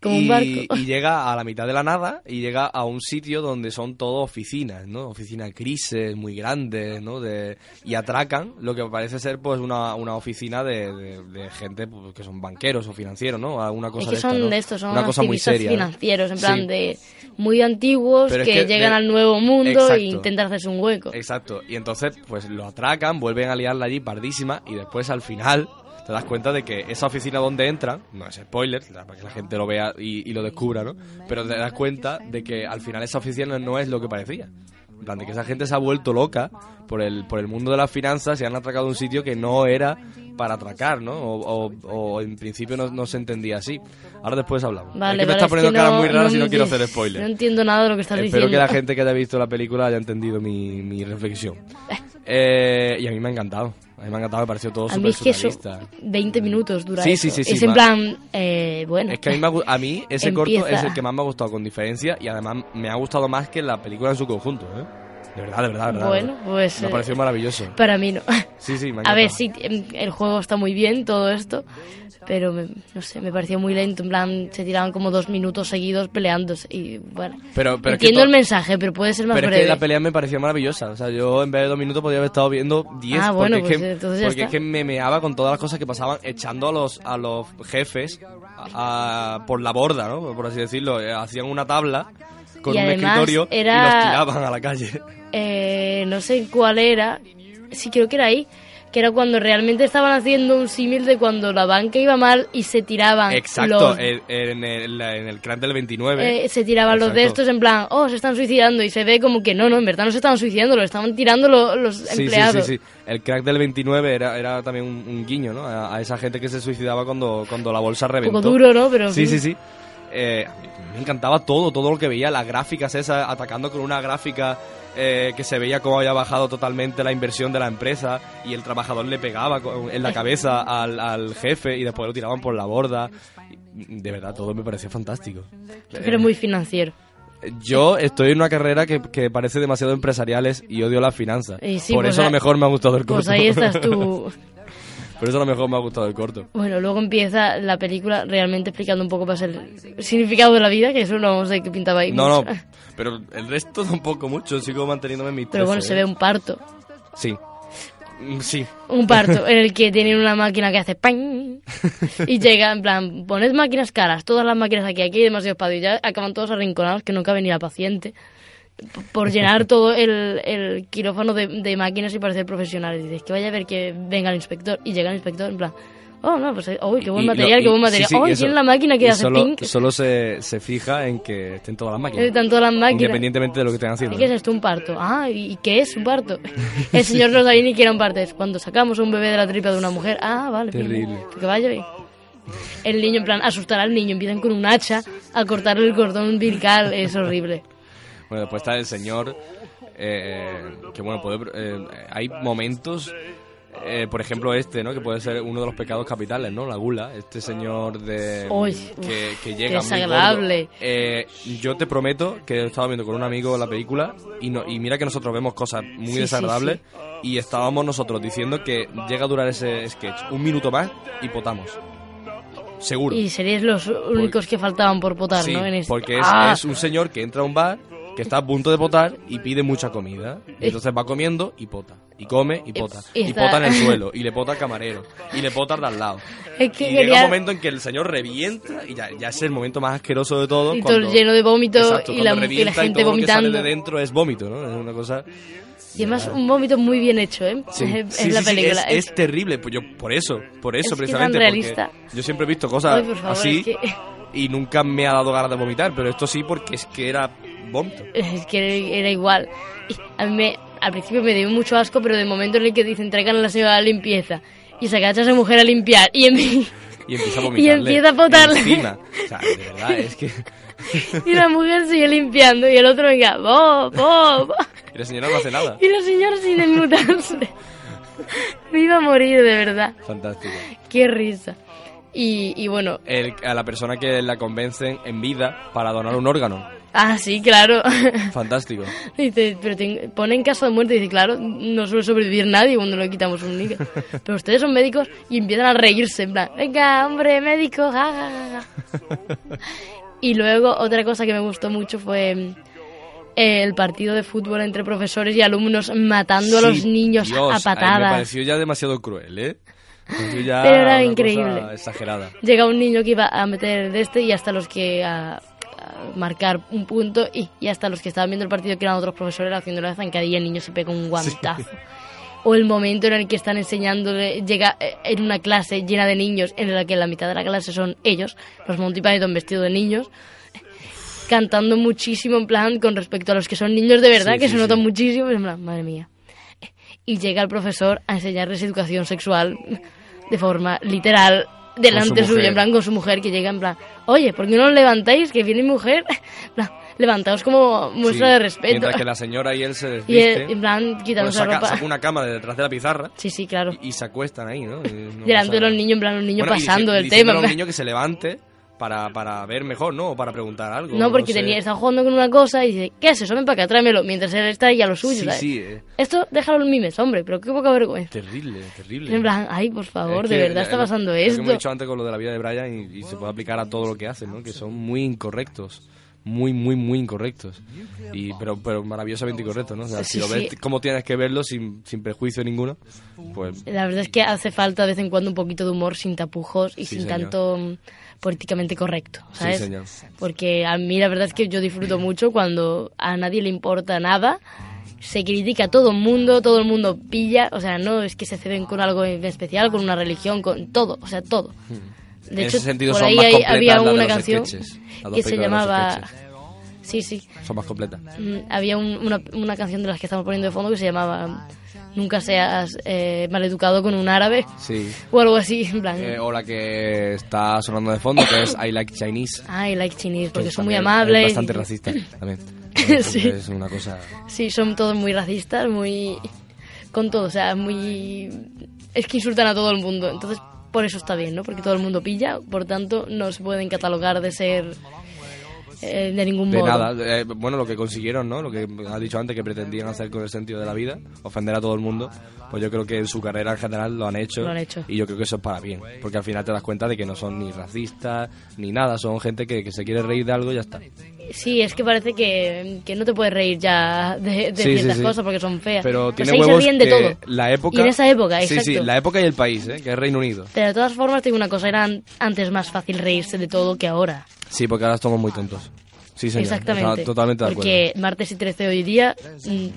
C: Como un
A: y,
C: barco.
A: y llega a la mitad de la nada y llega a un sitio donde son todo oficinas, ¿no? Oficinas grises, muy grandes, ¿no? De, y atracan lo que parece ser pues una, una oficina de, de- de gente pues, que son banqueros o financieros, ¿no? Alguna cosa
C: Es que
A: de esta,
C: son
A: ¿no?
C: de estos, son
A: una cosa muy seria.
C: financieros, en plan
A: Sí.
C: de muy antiguos
A: Pero es
C: que, llegan al nuevo mundo
A: Exacto.
C: e intentan hacerse un hueco.
A: Exacto. Y entonces, pues lo atracan, vuelven a liarla allí pardísima y después al final te das cuenta de que esa oficina donde entran, no es spoiler, para que la gente lo vea y, y lo descubra, ¿no? Pero te das cuenta de que al final esa oficina no es lo que parecía. En plan, de que esa gente se ha vuelto loca por el, por el mundo de las finanzas y han atracado un sitio que no era para atracar, ¿no? O, o- o en principio no, no se entendía así. Ahora después hablamos.
C: Vale,
A: es que me
C: vale,
A: estás
C: es
A: poniendo
C: que
A: caras
C: no-
A: muy raras y no
C: me-
A: quiero hacer spoiler.
C: No entiendo nada de lo que estás
A: Espero
C: diciendo.
A: que la gente que haya visto la película haya entendido mi, mi reflexión. Eh, y a mí me ha encantado. A mí me ha encantado, me pareció todo súper
C: es que
A: surrealista.
C: 20 minutos dura
A: Sí,
C: eso.
A: sí, sí, sí,
C: Es en plan, eh, bueno.
A: Es que a mí, me ha a mí ese corto es el que más me ha gustado con diferencia y además me ha gustado más que la película en su conjunto. ¿eh? De verdad, de verdad, de verdad.
C: Bueno, pues,
A: Me
C: eh,
A: ha parecido maravilloso.
C: Para mí no.
A: Sí, sí, me ha
C: A ver, sí, em, el juego está muy bien, todo esto, pero me- no sé, me pareció muy lento. En plan, se tiraban como dos minutos seguidos peleándose y bueno.
A: Pero, pero es que
C: Entiendo el mensaje, pero puede ser más
A: Pero es
C: breve.
A: que la pelea me parecía maravillosa. O sea, yo en vez de dos minutos podría haber estado viendo diez.
C: Ah, bueno,
A: porque es
C: pues,
A: que,
C: entonces ya
A: porque es que me meaba con todas las cosas que pasaban, echando a los, a los jefes a- a- por la borda, ¿no? Por así decirlo. Eh, Hacían una tabla con
C: Y
A: un escritorio y
C: era-
A: los tiraban a la calle.
C: Eh, no sé cuál era, sí creo que era ahí, que era cuando realmente estaban haciendo un símil de cuando la banca iba mal y se tiraban
A: Exacto,
C: los...
A: en, en el, en el crack del 29.
C: eh, se tiraban los de
A: Exacto.
C: estos en plan, oh, se están suicidando y se ve como que no, no, en verdad no se estaban suicidando, lo estaban tirando lo- los
A: Sí,
C: empleados.
A: Sí, sí, sí. El crack del 29 era, era también un, un guiño, ¿no? A, a esa gente que se suicidaba cuando, cuando la bolsa reventó.
C: duro, ¿no? Pero
A: sí,
C: fin.
A: sí, sí. Eh, me encantaba todo, todo lo que veía, las gráficas esas, atacando con una gráfica eh, que se veía cómo había bajado totalmente la inversión de la empresa y el trabajador le pegaba con- en la cabeza al, al jefe y después lo tiraban por la borda. De verdad, todo me pareció fantástico.
C: Que eres muy financiero.
A: Yo estoy en una carrera que, que parece demasiado empresariales y odio las finanzas.
C: Sí,
A: Por
C: pues
A: eso a lo mejor me ha gustado el corto.
C: Pues ahí estás tú.
A: Por eso a lo mejor me ha gustado el corto.
C: Bueno, luego empieza la película realmente explicando un poco más el significado de la vida, que eso no sé qué pintaba ahí.
A: No, no, pero el resto tampoco mucho, sigo manteniéndome en mi
C: Pero bueno, se ve un parto.
A: Sí. Mm, Sí.
C: Un parto en el que tienen una máquina que hace ¡pam! y llega en plan, poned máquinas caras, todas las máquinas aquí, aquí hay demasiado espacio y ya acaban todos arrinconados que no cabe ni la paciente por llenar todo el, el quirófano de, de máquinas y parecer profesionales. Y dices que vaya a ver que venga el inspector y llega el inspector en plan, oh no, pues, uy, qué buen
A: Y
C: material,
A: lo-
C: qué buen
A: y-
C: material.
A: sí, sí,
C: oh,
A: y
C: y
A: eso-
C: tiene la máquina que
A: y
C: hace
A: solo,
C: pink.
A: Solo se, se fija en que estén todas las máquinas.
C: Están todas las máquinas.
A: Independientemente de lo que estén haciendo.
C: ¿Y qué es esto? Un parto. Ah, ¿y qué es un parto? El señor no sabía ni que era un parto. Es cuando sacamos un bebé de la tripa de una mujer. Ah, vale.
A: Terrible.
C: bien. Que vaya bien. El niño, en plan, asustar al niño. Empiezan con un hacha a cortarle el cordón umbilical. Es horrible.
A: Bueno, después está el señor, eh, que bueno, puede, eh, hay momentos eh, por ejemplo, este, ¿no? Que puede ser uno de los pecados capitales, ¿no? La gula, este señor de
C: Uy,
A: que, que llega muy
C: desagradable.
A: gordo. Eh, yo te prometo que he estado viendo con un amigo la película y no, y mira que nosotros vemos cosas muy
C: Sí, sí,
A: desagradables y estábamos nosotros diciendo que llega a durar ese sketch un minuto más y potamos. Seguro.
C: Y seríais los únicos que faltaban por votar,
A: Sí,
C: ¿no? En este-
A: porque es,
C: ¡Ah!
A: es un señor que entra a un bar, que está a punto de potar y pide mucha comida. Y entonces va comiendo y pota. Y come y pota.
C: y
A: Y,
C: está-
A: pota en el suelo. Y le pota al camarero. Y le pota al de al lado.
C: Es que
A: y llega un momento en que el señor revienta y ya, ya es el momento más asqueroso de todo.
C: Y todo
A: cuando-
C: lleno de vómito
A: Exacto,
C: y la- y la gente
A: todo lo que sale
C: vomitando.
A: de dentro es vómito, ¿no? Es una cosa...
C: Y además un vómito muy bien hecho, ¿eh?
A: Sí,
C: es,
A: sí,
C: es la
A: sí,
C: película.
A: es, es terrible, pues yo por eso, por eso
C: Es
A: precisamente,
C: realista.
A: yo siempre he visto cosas
C: Ay, por favor,
A: así
C: que-
A: y nunca me ha dado ganas de vomitar, pero esto sí porque es que era vómito.
C: Es que era, igual. A mí me, al principio me dio mucho asco, pero de momento en el que dicen traigan a la señora a la limpieza y se agacha esa mujer a limpiar y, en-
A: Y empieza a
C: Y empieza a potarle.
A: encima. O sea, de verdad, es que...
C: y la mujer sigue limpiando y el otro venga, ¡bo, bo, bo".
A: Y la señora no hace nada.
C: Y la señora sin desmutarse. me iba a morir, de verdad.
A: Fantástico.
C: Qué risa. Y, y bueno,
A: El- a la persona que la convencen en vida para donar un órgano.
C: Ah, sí, claro.
A: Fantástico.
C: Dice, pero te pone en caso de muerte y dice, claro, no suele sobrevivir nadie cuando le quitamos un niño. Pero ustedes son médicos y empiezan a reírse, en plan, venga, hombre, médico, ja, ja, ja, ja". Y luego otra cosa que me gustó mucho fue mm, el partido de fútbol entre profesores y alumnos matando a los niños
A: Dios,
C: a
A: ahí Me
C: patadas.
A: pareció ya demasiado cruel, ¿eh? Ya
C: Pero era increíble.
A: exagerada.
C: Llega un niño que iba a meter de este y hasta los que a marcar un punto y, y hasta los que estaban viendo el partido que eran otros profesores haciendo la zancadilla el niño se pega un guantazo. O el momento en el que están enseñándole, llega eh, en una clase llena de niños en la que la mitad de la clase son ellos, los Monty Python vestidos de niños, cantando muchísimo en plan con respecto a los que son niños de verdad,
A: Sí,
C: que
A: sí,
C: se notan
A: sí.
C: muchísimo, en plan, madre mía. Y llega el profesor a enseñarles educación sexual de forma literal delante
A: su
C: suyo, en plan con su mujer, que llega en plan, oye, ¿por qué no os levantáis? Que viene mi mujer. Levantaos como muestra
A: Sí,
C: de respeto.
A: Mientras que la señora y él se
C: Y
A: desvisten.
C: él, en plan,
A: bueno,
C: quitándose la
A: saca,
C: ropa.
A: saca una cama de detrás de la pizarra
C: Sí, sí, claro.
A: y, y se acuestan ahí, ¿no? Y no
C: Delante de los niños, en plan, los niños
A: Bueno, y
C: pasando del tema.
A: a un niño que se levante para, para ver mejor, ¿no? O para preguntar algo.
C: No, porque
A: sé.
C: tenía, estaba jugando con una cosa y dice, ¿qué es eso? Ven para acá, tráemelo. Mientras él está ahí a lo suyo,
A: Sí,
C: ¿sabes?
A: sí, eh,
C: Esto, déjalo en mimes, hombre, pero qué poca vergüenza.
A: terrible, terrible.
C: En plan, ay, por favor,
A: Es
C: de verdad está pasando
A: Lo que
C: esto.
A: hemos dicho antes con lo de la vida de Brian y, y se puede aplicar a todo lo que hacen, ¿no? Que son muy incorrectos. Muy, muy, muy incorrectos. Y, pero, pero maravillosamente incorrectos, ¿no? O sea,
C: Sí,
A: si lo ves
C: sí.
A: como tienes que verlo sin, sin prejuicio ninguno, pues
C: La verdad es que hace falta de vez en cuando un poquito de humor sin tapujos y
A: Sí,
C: sin
A: señor.
C: tanto mm, políticamente correcto,
A: Sí,
C: ¿sabes?
A: señor.
C: Porque a mí la verdad es que yo disfruto mucho cuando a nadie le importa nada, se critica a todo el mundo, todo el mundo pilla, o sea, no es que se ceden con algo en especial, con una religión, con todo, o sea, todo. De
A: En
C: hecho,
A: ese sentido
C: por
A: son
C: ahí
A: más
C: había una canción
A: sketches,
C: que se llamaba... Sí, sí.
A: son más completas.
C: Mm, había un- una, una canción de las que estamos poniendo de fondo que se llamaba Nunca seas eh, maleducado con un árabe
A: Sí.
C: o algo así, en plan...
A: Eh, o la que está sonando de fondo, que es I Like Chinese.
C: Ay, like Chinese, porque
A: que
C: son muy
A: también es
C: amables.
A: bastante
C: y-
A: racista también.
C: Sí.
A: Es una cosa...
C: Sí, son todos muy racistas, muy... Con todo, o sea, muy... Es que insultan a todo el mundo, entonces por eso está bien, ¿no? Porque todo el mundo pilla, por tanto no se pueden catalogar de ser eh, de ningún
A: De
C: modo.
A: nada, eh, bueno, lo que consiguieron, ¿no? Lo que has dicho antes que pretendían hacer con el sentido de la vida, ofender a todo el mundo, pues yo creo que en su carrera en general lo han hecho.
C: Lo han hecho.
A: Y yo creo que eso es para bien, porque al final te das cuenta de que no son ni racistas ni nada, son gente que, que se quiere reír de algo y ya está.
C: Sí, es que parece que, que no te puedes reír ya de, de
A: Sí, sí,
C: ciertas
A: sí.
C: cosas porque son feas.
A: Pero tiene
C: se
A: huevos
C: ríen de todo.
A: la época...
C: Y en esa época,
A: Sí,
C: exacto.
A: sí, la época y el país, ¿eh? Que es Reino Unido.
C: Pero de todas formas, te digo una cosa, era an- antes más fácil reírse de todo que ahora.
A: Sí, porque ahora estamos muy tontos. Sí, señor.
C: Exactamente.
A: Está Totalmente de acuerdo.
C: Porque martes y 13 hoy día mm,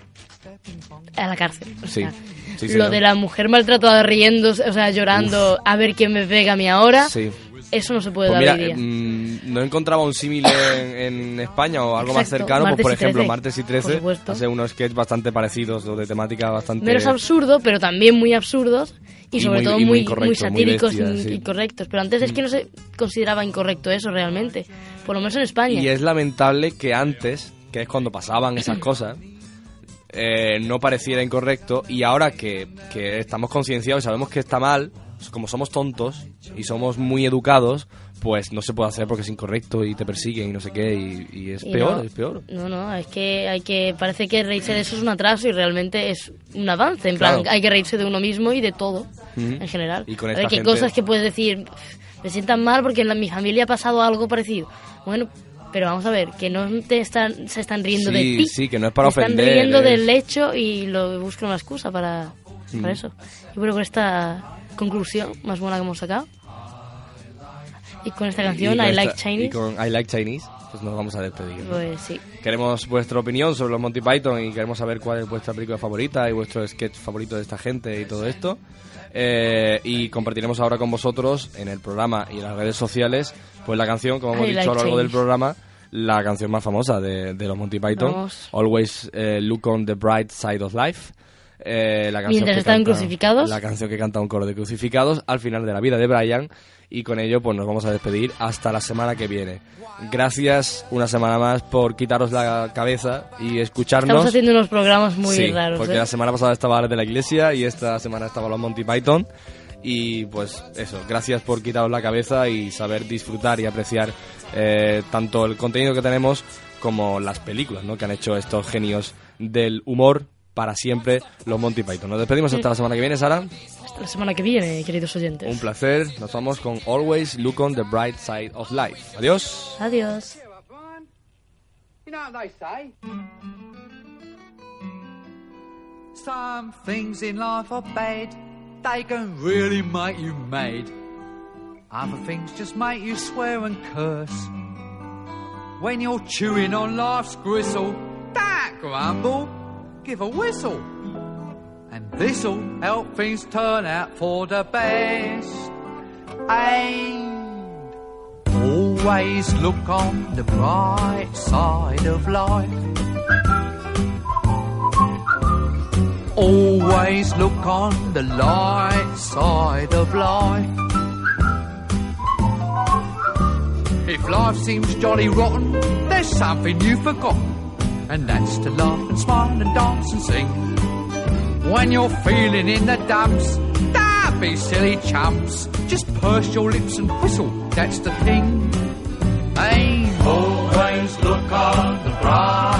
C: a la cárcel. O
A: Sí,
C: sea,
A: sí,
C: lo
A: señor.
C: de la mujer maltratada riendo, o sea, llorando, a ver quién me pega a mí ahora,
A: Sí.
C: Eso no se puede
A: Pues
C: dar
A: mira,
C: hoy día.
A: eh, mm, no encontraba un símil en, en España o algo más cercano, pues por ejemplo,
C: 13,
A: Martes y
C: por
A: 13
C: supuesto.
A: hace unos sketches bastante parecidos o de temática bastante...
C: Menos absurdo, pero también muy absurdos y,
A: Y
C: sobre
A: muy-
C: todo
A: y muy
C: muy, muy,
A: muy
C: satíricos
A: bestia,
C: y,
A: sí. Mm.
C: y correctos. Pero antes es que no se consideraba incorrecto eso realmente, por lo menos en España.
A: Y es lamentable que antes, que es cuando pasaban esas cosas, eh, no pareciera incorrecto y ahora que, que estamos concienciados y sabemos que está mal, como somos tontos y somos muy educados, pues no se puede hacer porque es incorrecto y te persiguen y no sé qué y, y es
C: Y
A: peor,
C: no,
A: es peor.
C: No, no, es que hay que. Parece que reírse de eso es un atraso y realmente es un avance. En plan, hay que reírse de uno mismo y de todo, en general.
A: Y con
C: A
A: esta
C: ver, que
A: gente-
C: cosas que puedes decir, me sientan mal porque en la- mi familia ha pasado algo parecido. Bueno, pero vamos a ver, que no te están, se están riendo de ti.
A: sí, que no es para
C: Se
A: ofender,
C: Están riendo
A: es-
C: del hecho y lo buscan una excusa para,
A: Mm.
C: para eso. Y bueno, con esta conclusión más buena que hemos sacado. Y con esta canción,
A: con
C: I Like
A: esta-
C: Chinese,
A: Y con I Like Chinese, pues nos vamos a despedir. ¿no?
C: pues sí.
A: Queremos vuestra opinión sobre los Monty Python y queremos saber cuál es vuestra película favorita y vuestro sketch favorito de esta gente y todo esto. Eh, y compartiremos ahora con vosotros en el programa y en las redes sociales pues la canción, como hemos
C: I
A: dicho
C: like
A: a lo largo del programa, la canción más famosa de, de los Monty Python,
C: Vamos.
A: Always eh, Look on the Bright Side of Life. Eh, la canción
C: Mientras
A: que
C: están
A: canta-
C: crucificados.
A: La canción que canta un coro de crucificados al final de la vida de Brian. Y con ello pues nos vamos a despedir hasta la semana que viene. Gracias una semana más por quitaros la cabeza y escucharnos.
C: Estamos haciendo unos programas muy
A: Sí,
C: raros.
A: porque
C: ¿eh?
A: la semana pasada estaba de la Iglesia y esta semana estaba los Monty Python. Y pues eso, gracias por quitaros la cabeza y saber disfrutar y apreciar eh, tanto el contenido que tenemos como las películas ¿no? que han hecho estos genios del humor para siempre, los Monty Python. Nos despedimos hasta la semana que viene, Sara.
C: Hasta la semana que viene, queridos oyentes.
A: Un placer. Nos vamos con Always Look on the Bright Side of Life. Adiós.
C: Adiós.
J: You know what they say? Some things in life are bad, they can really make you mad. Other things just make you swear and curse. When you're chewing on life's gristle, don't grumble, give a whistle. And this'll help things turn out for the best. And always look on the bright side of life. Always look on the light side of life. If life seems jolly rotten, there's something you've forgotten, and that's to laugh and smile and dance and sing. When you're feeling in the dumps, don't be silly chumps. Just purse your lips and whistle, that's the thing. Aim. Always look on the bright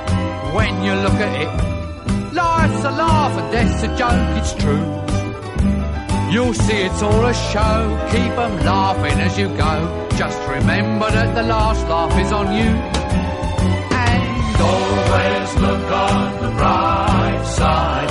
J: when you look at it. Life's a laugh and death's a joke, it's true. You'll see it's all a show, Keep 'em laughing as you go. Just remember that the last laugh is on you. And always look on the bright side